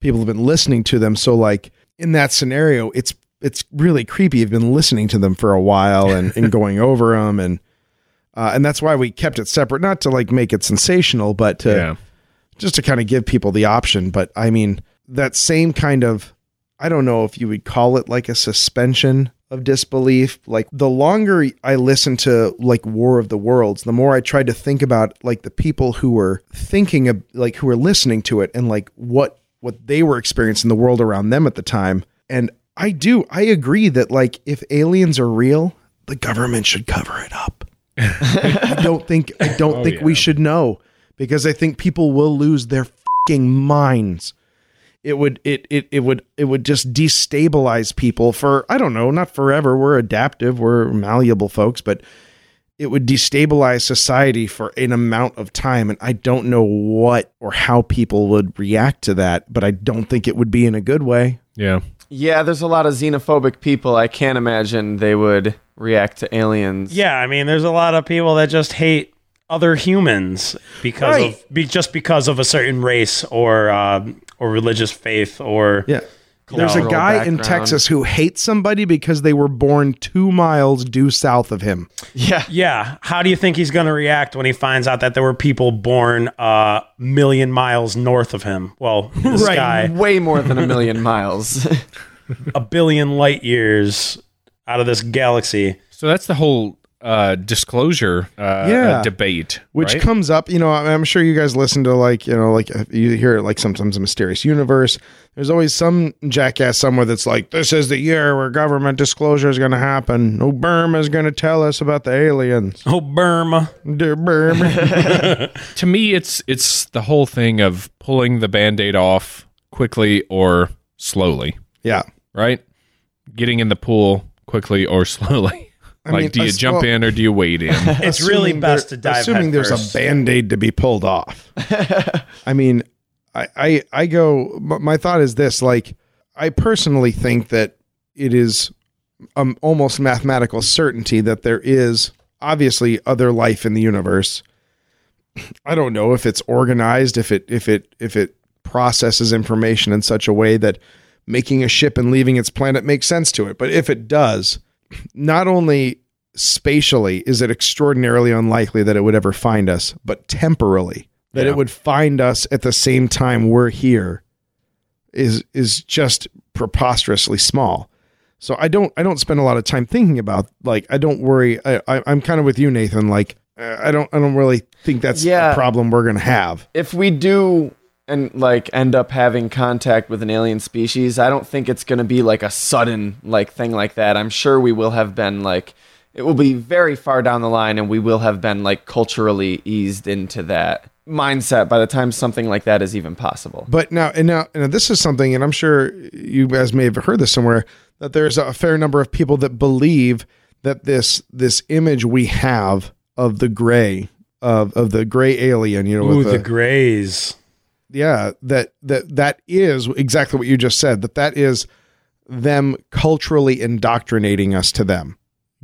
People have been listening to them, so like in that scenario, it's it's really creepy. You've been listening to them for a while and, and going over them, and uh, and that's why we kept it separate, not to like make it sensational, but to Yeah. just to kind of give people the option. But I mean, that same kind of, I don't know if you would call it like a suspension of disbelief. Like the longer I listened to like War of the Worlds, the more I tried to think about like the people who were thinking of like who were listening to it and like what what they were experiencing the world around them at the time. And I do, I agree that like if aliens are real, the government should cover it up. I don't think I don't oh, think we should know because I think people will lose their fucking minds. It would it it it would it would just destabilize people for I don't know, not forever. We're adaptive, we're malleable folks, but it would destabilize society for an amount of time and I don't know what or how people would react to that, but I don't think it would be in a good way. Yeah. Yeah, there's a lot of xenophobic people. I can't imagine they would react to aliens. yeah, I mean, there's a lot of people that just hate other humans because Right. of be, just because of a certain race or um, or religious faith or Yeah. There's a Cultural guy in. Texas who hates somebody because they were born two miles due south of him. Yeah. Yeah. How do you think he's going to react when he finds out that there were people born a million miles north of him? Well, in the Right. sky, Way more than a million miles. a billion light years out of this galaxy. So that's the whole uh, disclosure uh, Yeah. uh, debate, which right? comes up you know I- i'm sure you guys listen to like you know like you hear like sometimes a mysterious universe. There's always some jackass somewhere that's like this is the year where government disclosure is going to happen. Obama is going to tell us about the aliens. Oh, Burma. Dear burma to me it's it's the whole thing of pulling the band-aid off quickly or slowly. Yeah. Right? Getting in the pool quickly or slowly like mean, do you as- jump well- in or do you wade in It's really best to dive in. assuming there's first. a band-aid to be pulled off i mean I, I i go my thought is this like i personally think that it is um, almost mathematical certainty that there is obviously other life in the universe i don't know if it's organized if it if it if it processes information in such a way that making a ship and leaving its planet makes sense to it but if it does not only spatially is it extraordinarily unlikely that it would ever find us, but temporally that Yeah. it would find us at the same time we're here is is just preposterously small. So I don't I don't spend a lot of time thinking about like I don't worry. I, I I'm kind of with you, Nathan. Like uh, I don't I don't really think that's Yeah. a problem we're gonna have. if we do and like end up having contact with an alien species, I don't think it's going to be like a sudden like thing like that. I'm sure we will have been like it will be very far down the line, and we will have been like culturally eased into that mindset by the time something like that is even possible. But now, and now, and this is something, and I'm sure you guys may have heard this somewhere that there's a fair number of people that believe that this this image we have of the gray of of the gray alien, you know, Ooh, with the the, grays. Yeah, that that that is exactly what you just said. That that is them culturally indoctrinating us to them,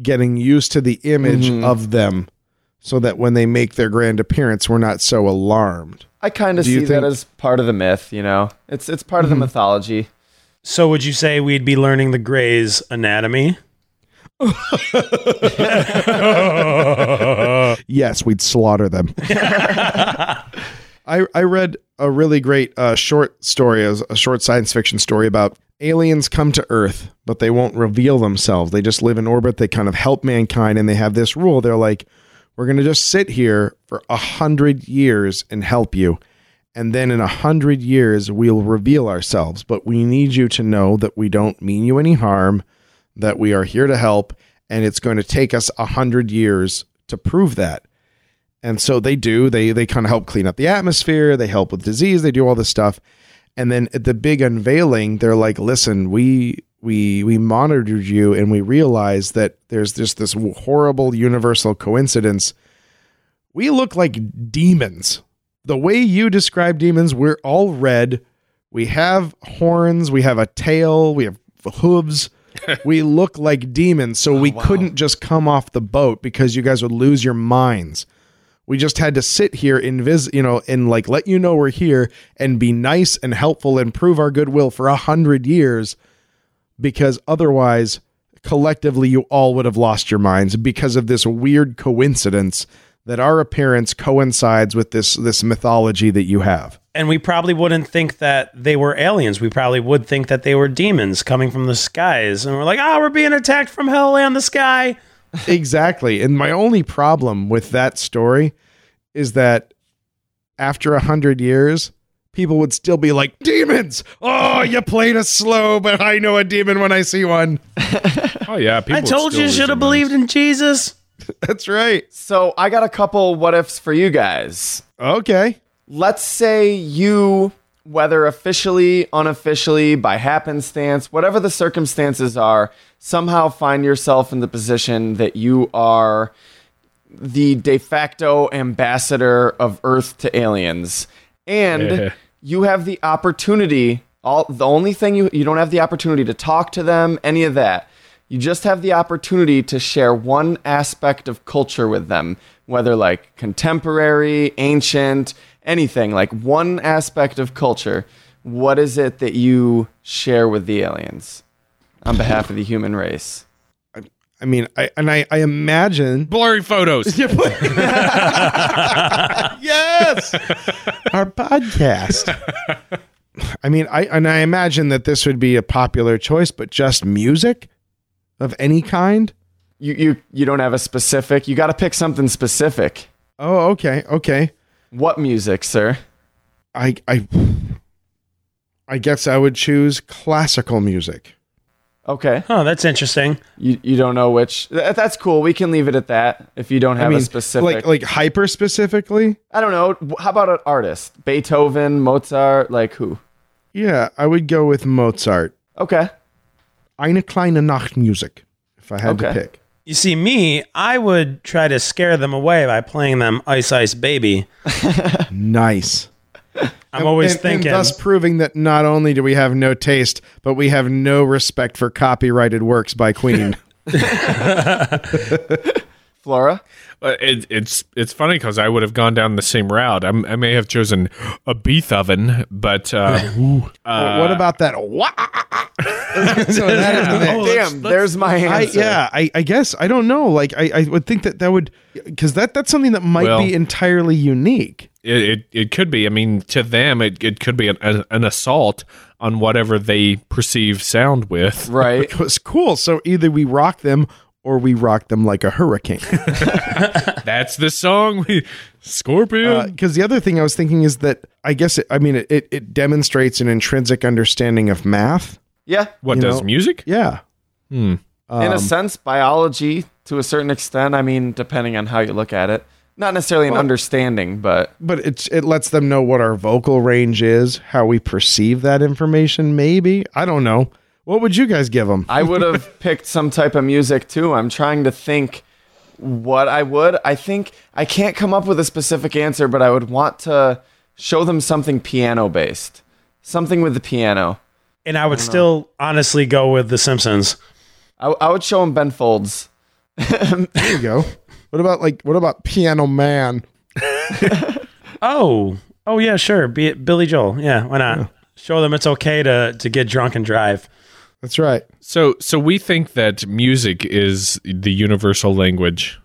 getting used to the image mm-hmm. of them, so that when they make their grand appearance, we're not so alarmed. I kind of see think- that as part of the myth. You know, it's it's part of the mm-hmm. mythology. So would you say we'd be learning the gray's anatomy? Yes, we'd slaughter them. I I read a really great uh, short story, a short science fiction story about aliens come to Earth, but they won't reveal themselves. They just live in orbit. They kind of help mankind, and they have this rule. They're like, we're going to just sit here for a hundred years and help you, and then in a hundred years we'll reveal ourselves. But we need you to know that we don't mean you any harm, that we are here to help, and it's going to take us a hundred years to prove that. And so they do. They they kind of help clean up the atmosphere. They help with disease. They do all this stuff. And then at the big unveiling, they're like, "Listen, we we we monitored you, and we realized that there's just this horrible universal coincidence. We look like demons. The way you describe demons, we're all red. We have horns. We have a tail. We have hooves." we look like demons, so oh, we couldn't just come off the boat because you guys would lose your minds. We just had to sit here invis you know, and like let you know we're here and be nice and helpful and prove our goodwill for a hundred years because otherwise collectively you all would have lost your minds because of this weird coincidence that our appearance coincides with this this mythology that you have. And we probably wouldn't think that they were aliens. We probably would think that they were demons coming from the skies. And we're like, oh, we're being attacked from hell and the sky. Exactly. And my only problem with that story is that after a hundred years, people would still be like, demons! Oh, you played us slow, but I know a demon when I see one. Oh yeah, people I told you you should have believed in Jesus. That's right. So I got a couple what ifs for you guys. Okay. let's say you whether officially unofficially by happenstance whatever the circumstances are somehow find yourself in the position that you are the de facto ambassador of earth to aliens and Yeah. you have the opportunity all the only thing you you don't have the opportunity to talk to them any of that you just have the opportunity to share one aspect of culture with them whether like contemporary ancient anything like one aspect of culture what is it that you share with the aliens on behalf of the human race I mean, I and I, I imagine blurry photos. yes, our podcast. I mean, I and I imagine that this would be a popular choice, but just music of any kind. you you you don't have a specific you got to pick something specific Oh, okay, okay. What music sir I I I guess I would choose classical music. okay Oh, that's interesting. You you don't know which. th- That's cool. We can leave it at that. If you don't have I mean, a specific, like like hyper specifically. I don't know. How about an artist? Beethoven, Mozart, like who? Yeah, I would go with Mozart. Okay. Eine kleine Nachtmusik, if I had to pick. You see, me, I would try to scare them away by playing them Ice Ice Baby. Nice. I'm always and, thinking. and thus proving that not only do we have no taste, but we have no respect for copyrighted works by Queen. Flora. Uh, it, it's it's funny because I would have gone down the same route. I'm, I may have chosen a Beethoven, but uh, uh, what about that? Wah! so that is the next. Damn, there's my I, yeah, I, I guess I don't know. Like I, I would think that that would because that that's something that might Well- be entirely unique. it, it it could be. I mean, to them, it, it could be an, an, an assault on whatever they perceive sound with. Right. It was cool. So either we rock them or we rock them like a hurricane. That's the song. We, Scorpion. Uh, because the other thing I was thinking is that I guess it, I mean it, it, it demonstrates an intrinsic understanding of math. Yeah. what you does know- music? Yeah. Hmm. In a um, sense, biology to a certain extent. I mean, depending on how you look at it. Not necessarily an understanding, but But it's it lets them know what our vocal range is, how we perceive that information. Maybe I don't know. What would you guys give them? I would have picked some type of music too. I'm trying to think what I would. I think I can't come up with a specific answer, but I would want to show them something piano based. Something with the piano. And I would still honestly go with The Simpsons. I, I would show them Ben Folds. There you go. What about like what about Piano Man? Oh, oh yeah, sure. Be it Billy Joel. Yeah, why not? Show them it's okay to to get drunk and drive. That's right. So so we think that music is the universal language.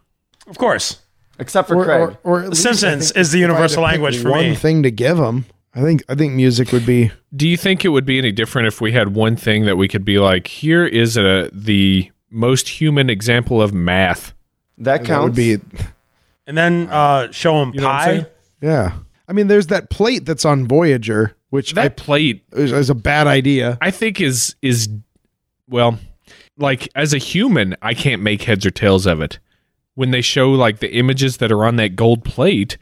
Of course, Except for Or, Craig. or, or at least Simpsons is the if I had to universal language for one me. thing to give them. I think I think music would be Do you think it would be any different if we had one thing that we could be like, here is a the most human example of math? that that would be And then uh, show them You know what I'm pie. yeah. I mean, there's that plate that's on Voyager, which That plate is, is a bad idea. I think is is well, like as a human, I can't make heads or tails of it. When they show like the images that are on that gold plate,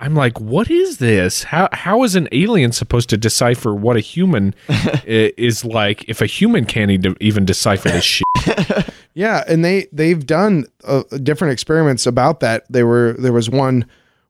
I'm like, what is this? How how is an alien supposed to decipher what a human is like if a human can't e- even decipher this shit? Yeah, and they they've done uh, different experiments about that. They were there was one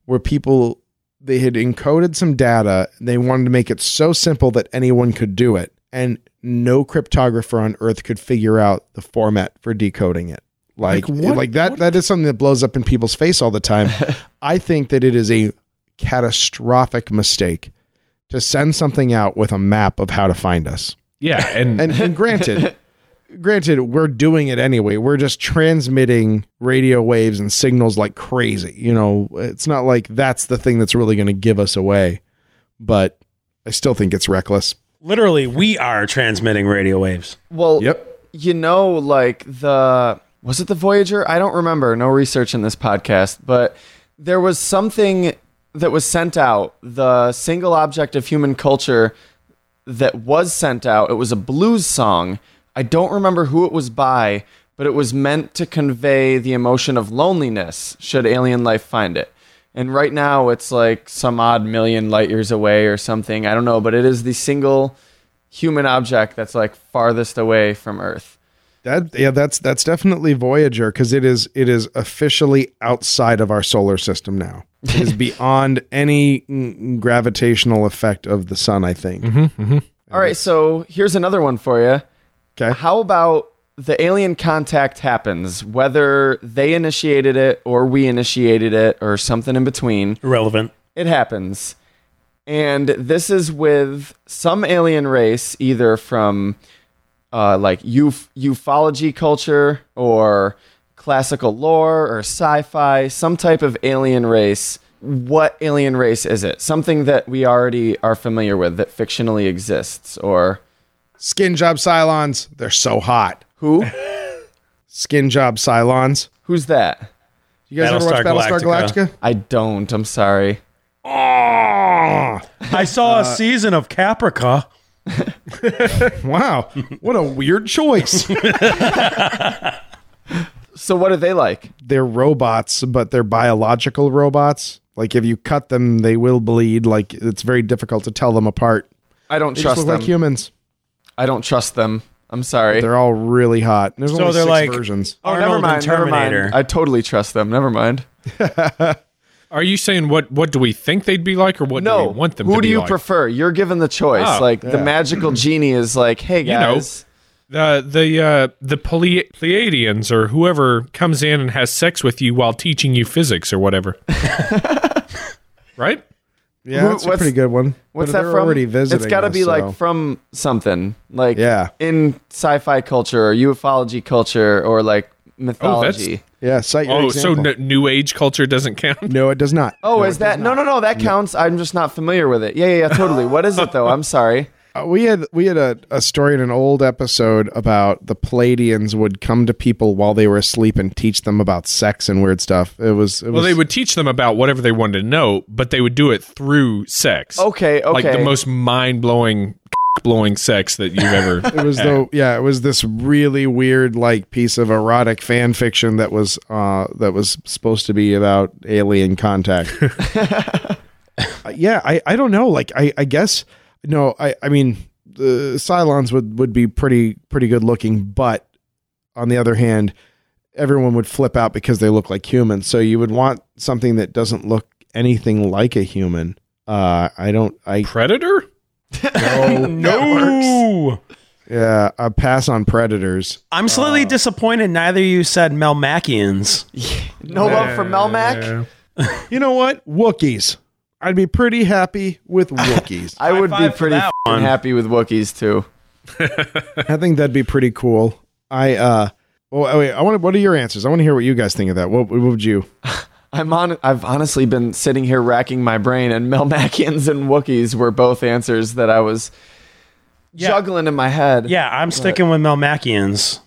where people they had encoded some data. They wanted to make it so simple that anyone could do it, and no cryptographer on Earth could figure out the format for decoding it. Like Like, what- like that that is something that blows up in people's face all the time. I think that it is a catastrophic mistake to send something out with a map of how to find us. Yeah, and, And, and granted, granted, we're doing it anyway. We're just transmitting radio waves and signals like crazy. You know, it's not like that's the thing that's really going to give us away. But I still think it's reckless. Literally, we are transmitting radio waves. Well, Yep. you know, like the was it the Voyager? I don't remember. No research in this podcast, but there was something that was sent out. The single object of human culture that was sent out. It was a blues song. I don't remember who it was by, but it was meant to convey the emotion of loneliness should alien life find it. And right now it's like some odd million light years away or something. I don't know, but it is the single human object that's like farthest away from Earth. That yeah, that's that's definitely Voyager because it is it is officially outside of our solar system now. It is beyond any gravitational effect of the sun. I think. Mm-hmm, mm-hmm. All right, so here's another one for you. Okay. How about the alien contact happens, whether they initiated it or we initiated it or something in between? Irrelevant. It happens. And this is with some alien race, either from uh, like uf- ufology culture or classical lore or sci fi, some type of alien race. What alien race is it? Something that we already are familiar with that fictionally exists, or Skin job Cylons, they're so hot. Who? Skin job Cylons. Who's that? You guys ever watch Battlestar Battlestar Galactica? Galactica? I don't. I'm sorry. Ah! I saw a uh, season of Caprica. Wow, what a weird choice. So, what are they like? they're robots, but they're biological robots. Like if you cut them, they will bleed. Like it's very difficult to tell them apart. I don't They just trust look them. like humans. I don't trust them. I'm sorry. They're all really hot. There's So only they're six like- versions. oh, Arnold never and mind. Never mind. Terminator. I totally trust them. Never mind. are you saying what what do we think they'd be like, or what do No. we want them Who to do be you like? prefer? You're given the choice. Oh, like the magical genie is like, hey know. guys. the the uh, the Ple- Pleiadians or whoever comes in and has sex with you while teaching you physics or whatever. right? Yeah, Who- that's a what's- pretty good one. What's But that they're from? Already visiting. It's got to us, be so- like from something. Like Yeah. in sci-fi culture or ufology culture or like oh, mythology. yeah. Cite your Oh, so example. n- new age culture doesn't count. no, it does not. Oh, No, is that no, no, no? That counts. I'm just not familiar with it. Yeah, yeah, yeah, totally. what is it though? I'm sorry. Uh, we had we had a, a story in an old episode about the Pleiadians would come to people while they were asleep and teach them about sex and weird stuff. It was it Well, was they would teach them about whatever they wanted to know, but they would do it through sex. Okay, okay. Like the most mind blowing blowing sex that you've ever. It was though, yeah, it was this really weird like piece of erotic fan fiction that was uh that was supposed to be about alien contact. Uh, yeah, I I don't know. Like I I guess no, I I mean the Cylons would would be pretty pretty good looking, but on the other hand, everyone would flip out because they look like humans. So you would want something that doesn't look anything like a human. Uh, I don't. I Predator? no. no. yeah. I pass on predators. I'm slightly disappointed neither of you said Melmacians. No love for Melmac. You know what? Wookiees. I'd be pretty happy with Wookiees. I would be pretty that f***ing happy with Wookiees too. I think that'd be pretty cool. I uh. Well, wait. I want. What are your answers? I want to hear what you guys think of that. What, what would you? I'm on. I've honestly been sitting here racking my brain, and Melmacians and Wookiees were both answers that I was juggling in my head. Yeah, I'm sticking with Melmacians.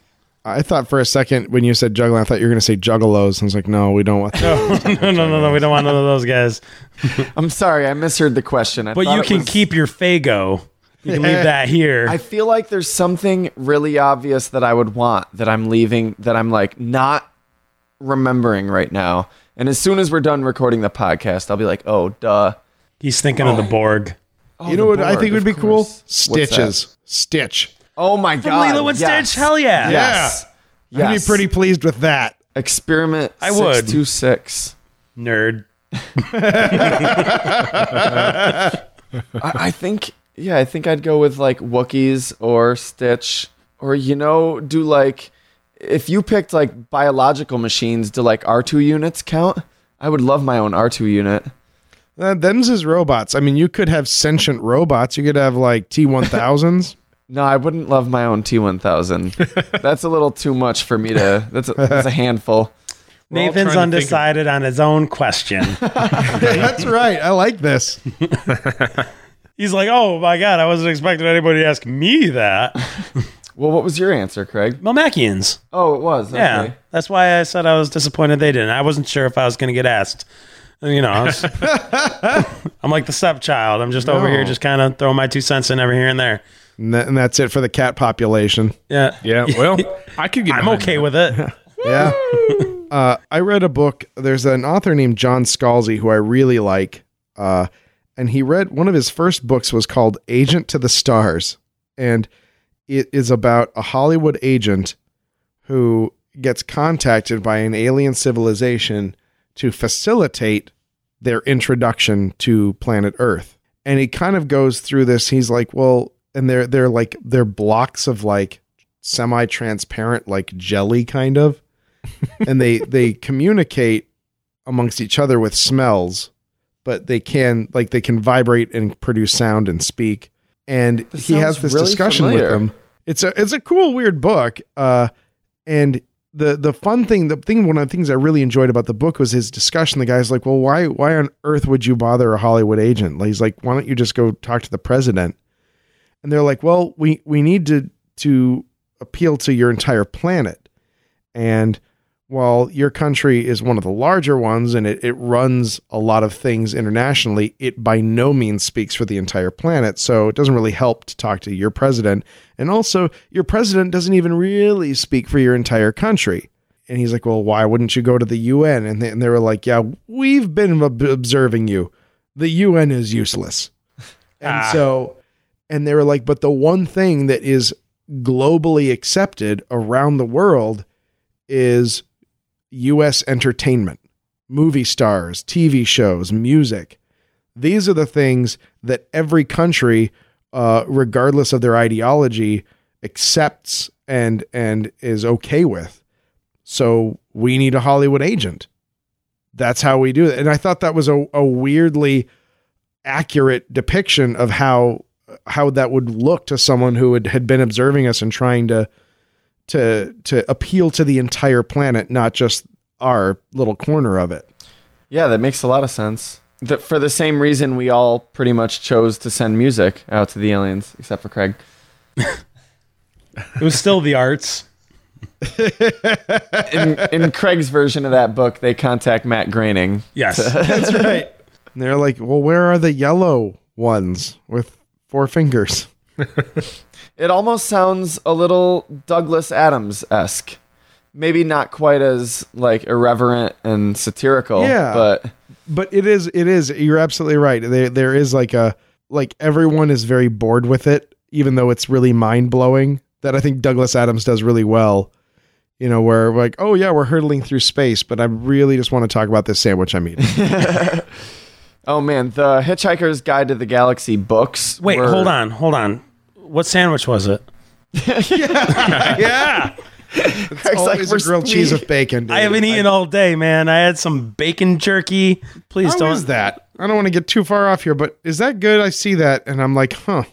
I thought for a second when you said juggling, I thought you were going to say juggalos. I was like, no, we don't want. That. no, no, no, no. We don't want none of those guys. I'm sorry, I misheard the question. I But you can was- keep your Faygo. You can leave that here. I feel like there's something really obvious that I would want that I'm leaving that I'm like not remembering right now. And as soon as we're done recording the podcast, I'll be like, oh, duh. He's thinking of the oh. Borg. Oh, you know the what I think would be cool? course. What's that? Stitches. Stitch. Oh my From god. Lilo and yes. Stitch? Hell yeah. Yes. I'd Yes. be pretty pleased with that. Experiment I would. 626. Nerd. I, I think, yeah, I think I'd go with like Wookiees or Stitch, or you know, do like if you picked like biological machines, do like R two units count? I would love my own R two unit. Uh, them's is robots. I mean, you could have sentient robots. You could have like T one thousands. No, I wouldn't love my own T one thousand. That's a little too much for me to. That's a, that's a handful. We're Nathan's trying to think of- undecided on his own question. That's right. I like this. He's like, oh my God, I wasn't expecting anybody to ask me that. Well, what was your answer, Craig? Melmacians. Oh, it was. Yeah. That's why I said I was disappointed they didn't. I wasn't sure if I was going to get asked. You know, I was- I'm like the stepchild. I'm just over here, just kind of throwing my two cents in every here and there. And, that, and that's it for the cat population. Yeah. Yeah, well, I could get I'm okay that. with it. Yeah. uh, I read a book. There's an author named John Scalzi who I really like. Uh, and he read one of his first books was called Agent to the Stars. And it is about a Hollywood agent who gets contacted by an alien civilization to facilitate their introduction to planet Earth. And he kind of goes through this. He's like, well, and they're they're like they're blocks of like semi-transparent like jelly kind of. And they they communicate amongst each other with smells but they can like they can vibrate and produce sound and speak. And This he has this really discussion familiar. with them. It's a it's a cool weird book uh and the the fun thing the thing one of the things i really enjoyed about the book was his discussion. The guy's like well why why on earth would you bother a hollywood agent? Like, he's like why don't you just go talk to the president and they're like well we we need to to appeal to your entire planet and while your country is one of the larger ones and it, it runs a lot of things internationally, it by no means speaks for the entire planet. So it doesn't really help to talk to your president. And also, your president doesn't even really speak for your entire country. And he's like, Well, why wouldn't you go to the UN? And they, and they were like, Yeah, we've been ob- observing you. The UN is useless. And ah. so, and they were like, But the one thing that is globally accepted around the world is US entertainment, movie stars, TV shows, music. These are the things that every country, uh, regardless of their ideology, accepts and and is okay with. So we need a Hollywood agent. That's how we do it. And I thought that was a, a weirdly accurate depiction of how how that would look to someone who had, had been observing us and trying to to to appeal to the entire planet, not just our little corner of it. Yeah, that makes a lot of sense. That for the same reason we all pretty much chose to send music out to the aliens, except for Craig. It was still the arts. In, in Craig's version of that book, they contact Matt Groening. Yes. That's right. And they're like, "Well, where are the yellow ones with four fingers?" It almost sounds a little Douglas Adams esque. Maybe not quite as like irreverent and satirical. Yeah. But but it is it is you're absolutely right there there is like a like everyone is very bored with it even though it's really mind-blowing that i think douglas adams does really well you know where like oh yeah we're hurtling through space but i really just want to talk about this sandwich i'm eating oh man, the Hitchhiker's Guide to the Galaxy books. Wait, were- hold on, hold on. What sandwich was it? yeah yeah. It's like, always a "We're grilled sweet." cheese with bacon dude. I haven't eaten all day, man. I had some bacon jerky. Please how don't. is that i don't want to get too far off here but is that good i see that and i'm like huh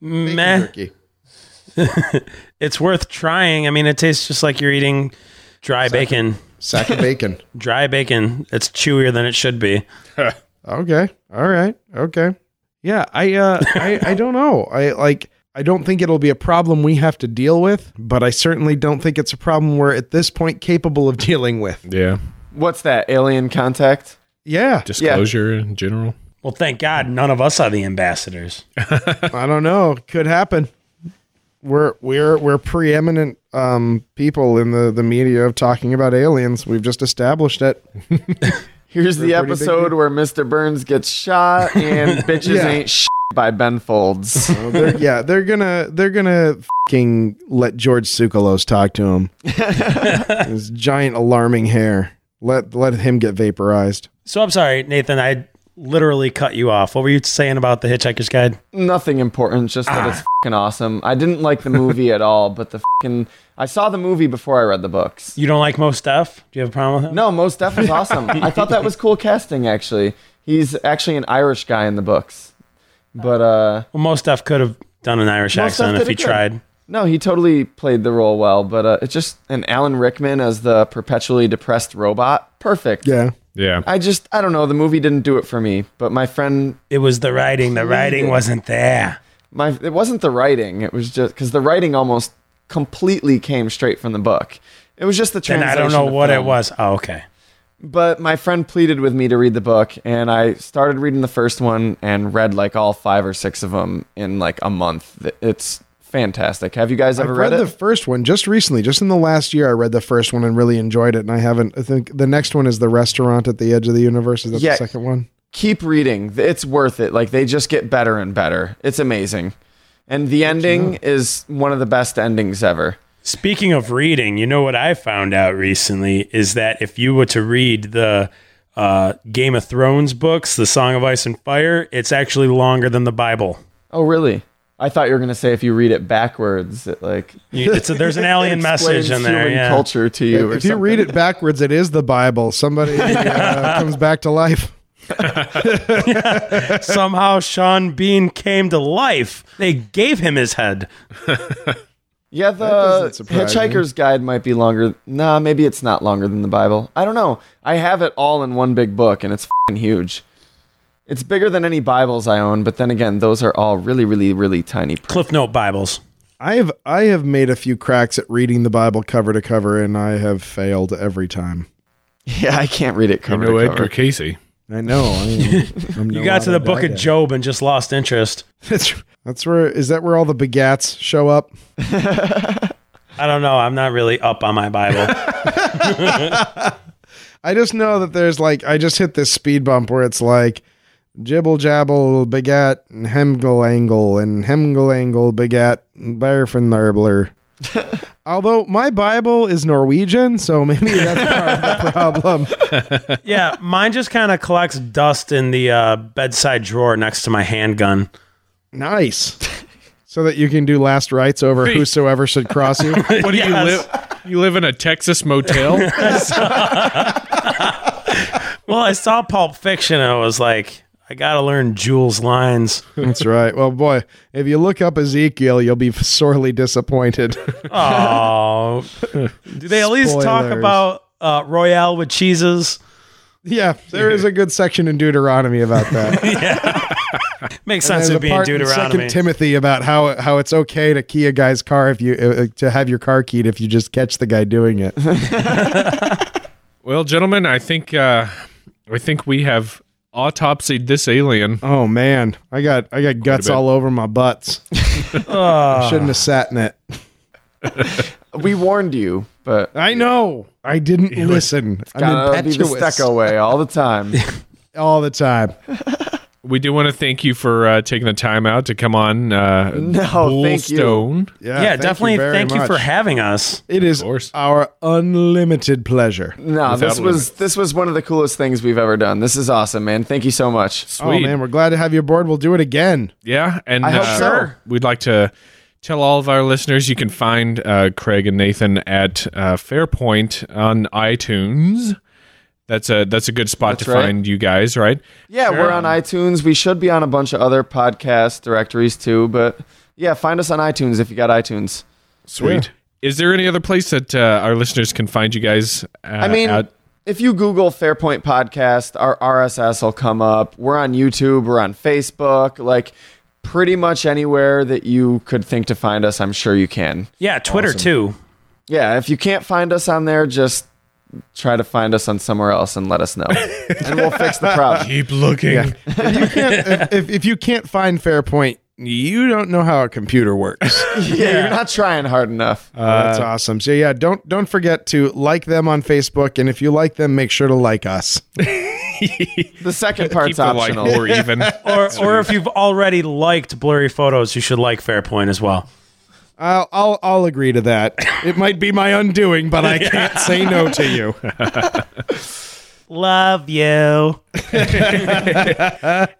bacon Meh. jerky. It's worth trying. I mean, it tastes just like you're eating dry bacon. sack of bacon Dry bacon. It's chewier than it should be. Okay. All right. Okay. Yeah, I uh I I don't know. I like I don't think it'll be a problem we have to deal with, but I certainly don't think it's a problem we're at this point capable of dealing with. Yeah. What's that? Alien contact? Yeah. Disclosure in general. Well, thank God none of us are the ambassadors. I don't know. Could happen. We're we're we're preeminent um people in the the media of talking about aliens. We've just established it. Here's the We're a pretty big episode where Mr. Burns gets shot and bitches Yeah. ain't shit by Ben Folds. Well, they're, yeah, they're gonna they're gonna fucking let George Tsoukalos talk to him. His giant alarming hair. Let let him get vaporized. So I'm sorry, Nathan. I literally cut you off. What were you saying about the Hitchhiker's Guide? Nothing important, just that Ah. it's fucking awesome. I didn't like the movie at all, but the fucking I saw the movie before I read the books. You don't like Mos Def? Do you have a problem with him? No, Mos Def was awesome. I thought that was cool casting actually. He's actually an Irish guy in the books. But uh Well, Mos Def could have done an Irish Mos Def accent if he it tried. no, he totally played the role well, but uh, it's just an Alan Rickman as the perpetually depressed robot. Perfect. Yeah. Yeah. I just I don't know, the movie didn't do it for me, but my friend It was the writing. The writing wasn't there. my it wasn't the writing it was just because the writing almost completely came straight from the book it was just the Then translation I don't know of what it was. Oh, okay. but my friend pleaded with me to read the book and i started reading the first one and read like all five or six of them in like a month it's fantastic have you guys I've ever read, I read, the first one just recently, just in the last year. I read the first one and really enjoyed it. And I haven't. I think the next one is the restaurant at the edge of the universe. Is that Yeah. the second one? keep reading it's worth it like they just get better and better it's amazing and the ending is one of the best endings ever Speaking of reading, you know what I found out recently is that if you were to read the uh, Game of Thrones books, The Song of Ice and Fire, it's actually longer than the Bible. oh really i thought you were going to say if you read it backwards it like You- It's a, there's an alien message explains in there. human Yeah. culture to you. or if you read it backwards, it is the Bible. Somebody uh, comes back to life. Somehow Sean Bean came to life. They gave him his head. yeah, the doesn't surprise Hitchhiker's Guide might be longer. Nah, maybe it's not longer than the Bible. I don't know. I have it all in one big book, and it's fing huge. It's bigger than any Bibles I own, but then again, those are all really, really, really tiny. print. Cliff Note Bibles. I have I have made a few cracks at reading the Bible cover to cover, and I have failed every time. Yeah, I can't read it cover. You cover know to Edgar cover. Cayce. I know. I am, I'm You no got to the book of autodidact. Job and just lost interest. That's that's where is that where all the begats show up? I don't know. I'm not really up on my Bible. I just know that there's like I just hit this speed bump where it's like jibble jabble begat and hemgle angle and hemgle angle begat Berfenarbler. Although my Bible is Norwegian, so maybe that's part of the problem. yeah, mine just kind of collects dust in the uh, bedside drawer next to my handgun. Nice. So that you can do last rites over Wait. whosoever should cross you. What do you live? You live in a Texas motel? Well, I saw Pulp Fiction and I was like, I got to learn Jules' lines. That's right. Well, boy, if you look up Ezekiel, you'll be sorely disappointed. Oh, do they at least talk about uh, Royale with cheeses? yeah, there is a good section in Deuteronomy about that. yeah, Makes sense of being in Deuteronomy. Second Timothy about how how it's okay to key a guy's car if you uh, to have your car keyed if you just catch the guy doing it. well, gentlemen, I think uh, I think we have autopsied this alien. Oh man, I got I got guts all over my butts. Shouldn't have sat in it. We warned you, but I know. I didn't listen. I'm gotta be the impetuous Stecco way all the time. all the time. We do want to thank you for uh, taking the time out to come on. Uh, No, thank you. Yeah, yeah, thank definitely. very thank you for having us. It is our unlimited pleasure. No, Without this was this was one of the coolest things we've ever done. This is awesome, man. Thank you so much. Oh man, we're glad to have you aboard. We'll do it again. Yeah, and I hope uh, so. we'd like to tell all of our listeners you can find uh, Craig and Nathan at uh, Fair Point on iTunes. That's a that's a good spot That's to right. find you guys, right? Yeah, we're on iTunes. We should be on a bunch of other podcast directories too, but yeah, find us on iTunes if you got iTunes. Sweet. Is there any other place that uh, our listeners can find you guys? Uh, I mean, at? if you Google Fair Point Podcast, our RSS will come up. We're on YouTube, we're on Facebook, like pretty much anywhere that you could think to find us, I'm sure you can. Yeah, Twitter too. Yeah, if you can't find us on there, just try to find us on somewhere else and let us know. and we'll fix the problem. keep looking. If you can't, if, if, if you can't find Fair Point, you don't know how a computer works. Yeah, you're not trying hard enough. Uh, That's awesome. So yeah, don't don't forget to like them on Facebook, and if you like them, make sure to like us. The second part's Keep the like optional. more even. Or, or if you've already liked blurry photos, you should like Fair Point as well. I'll I'll I'll agree to that. It might be my undoing, but I can't say no to you. Love you.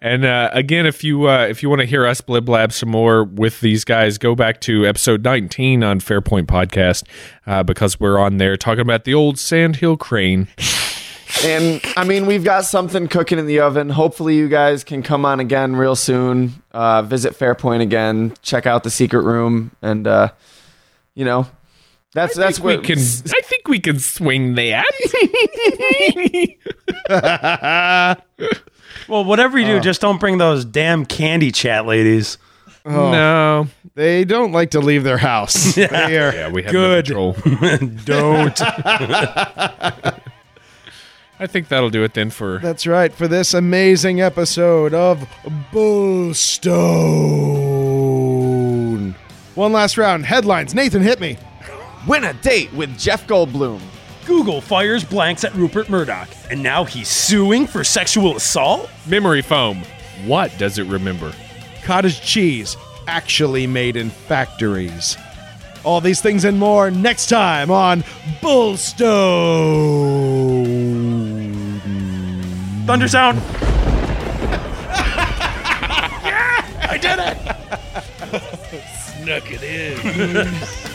And uh, again, if you uh, if you want to hear us blib blab some more with these guys, go back to episode 19 on Fair Point Podcast uh, because we're on there talking about the old Sandhill Crane. And I mean, we've got something cooking in the oven. Hopefully, you guys can come on again real soon. Uh, visit Fair Point again. Check out the secret room, and uh, you know, that's that's we what can. I think we can swing that. Well, whatever you do, just don't bring those damn candy chat ladies. No, They don't like to leave their house. They are- yeah, we have Good. no control. Don't. I think that'll do it then for That's right, for this amazing episode of BullStone. One last round. Headlines. Nathan, hit me. win a date with Jeff Goldblum. Google fires blanks at Rupert Murdoch, and now he's suing for sexual assault? memory foam. What does it remember? Cottage cheese, actually made in factories. All these things and more next time on BullStone. Thunder sound. Yeah, I did it. Snuck it in.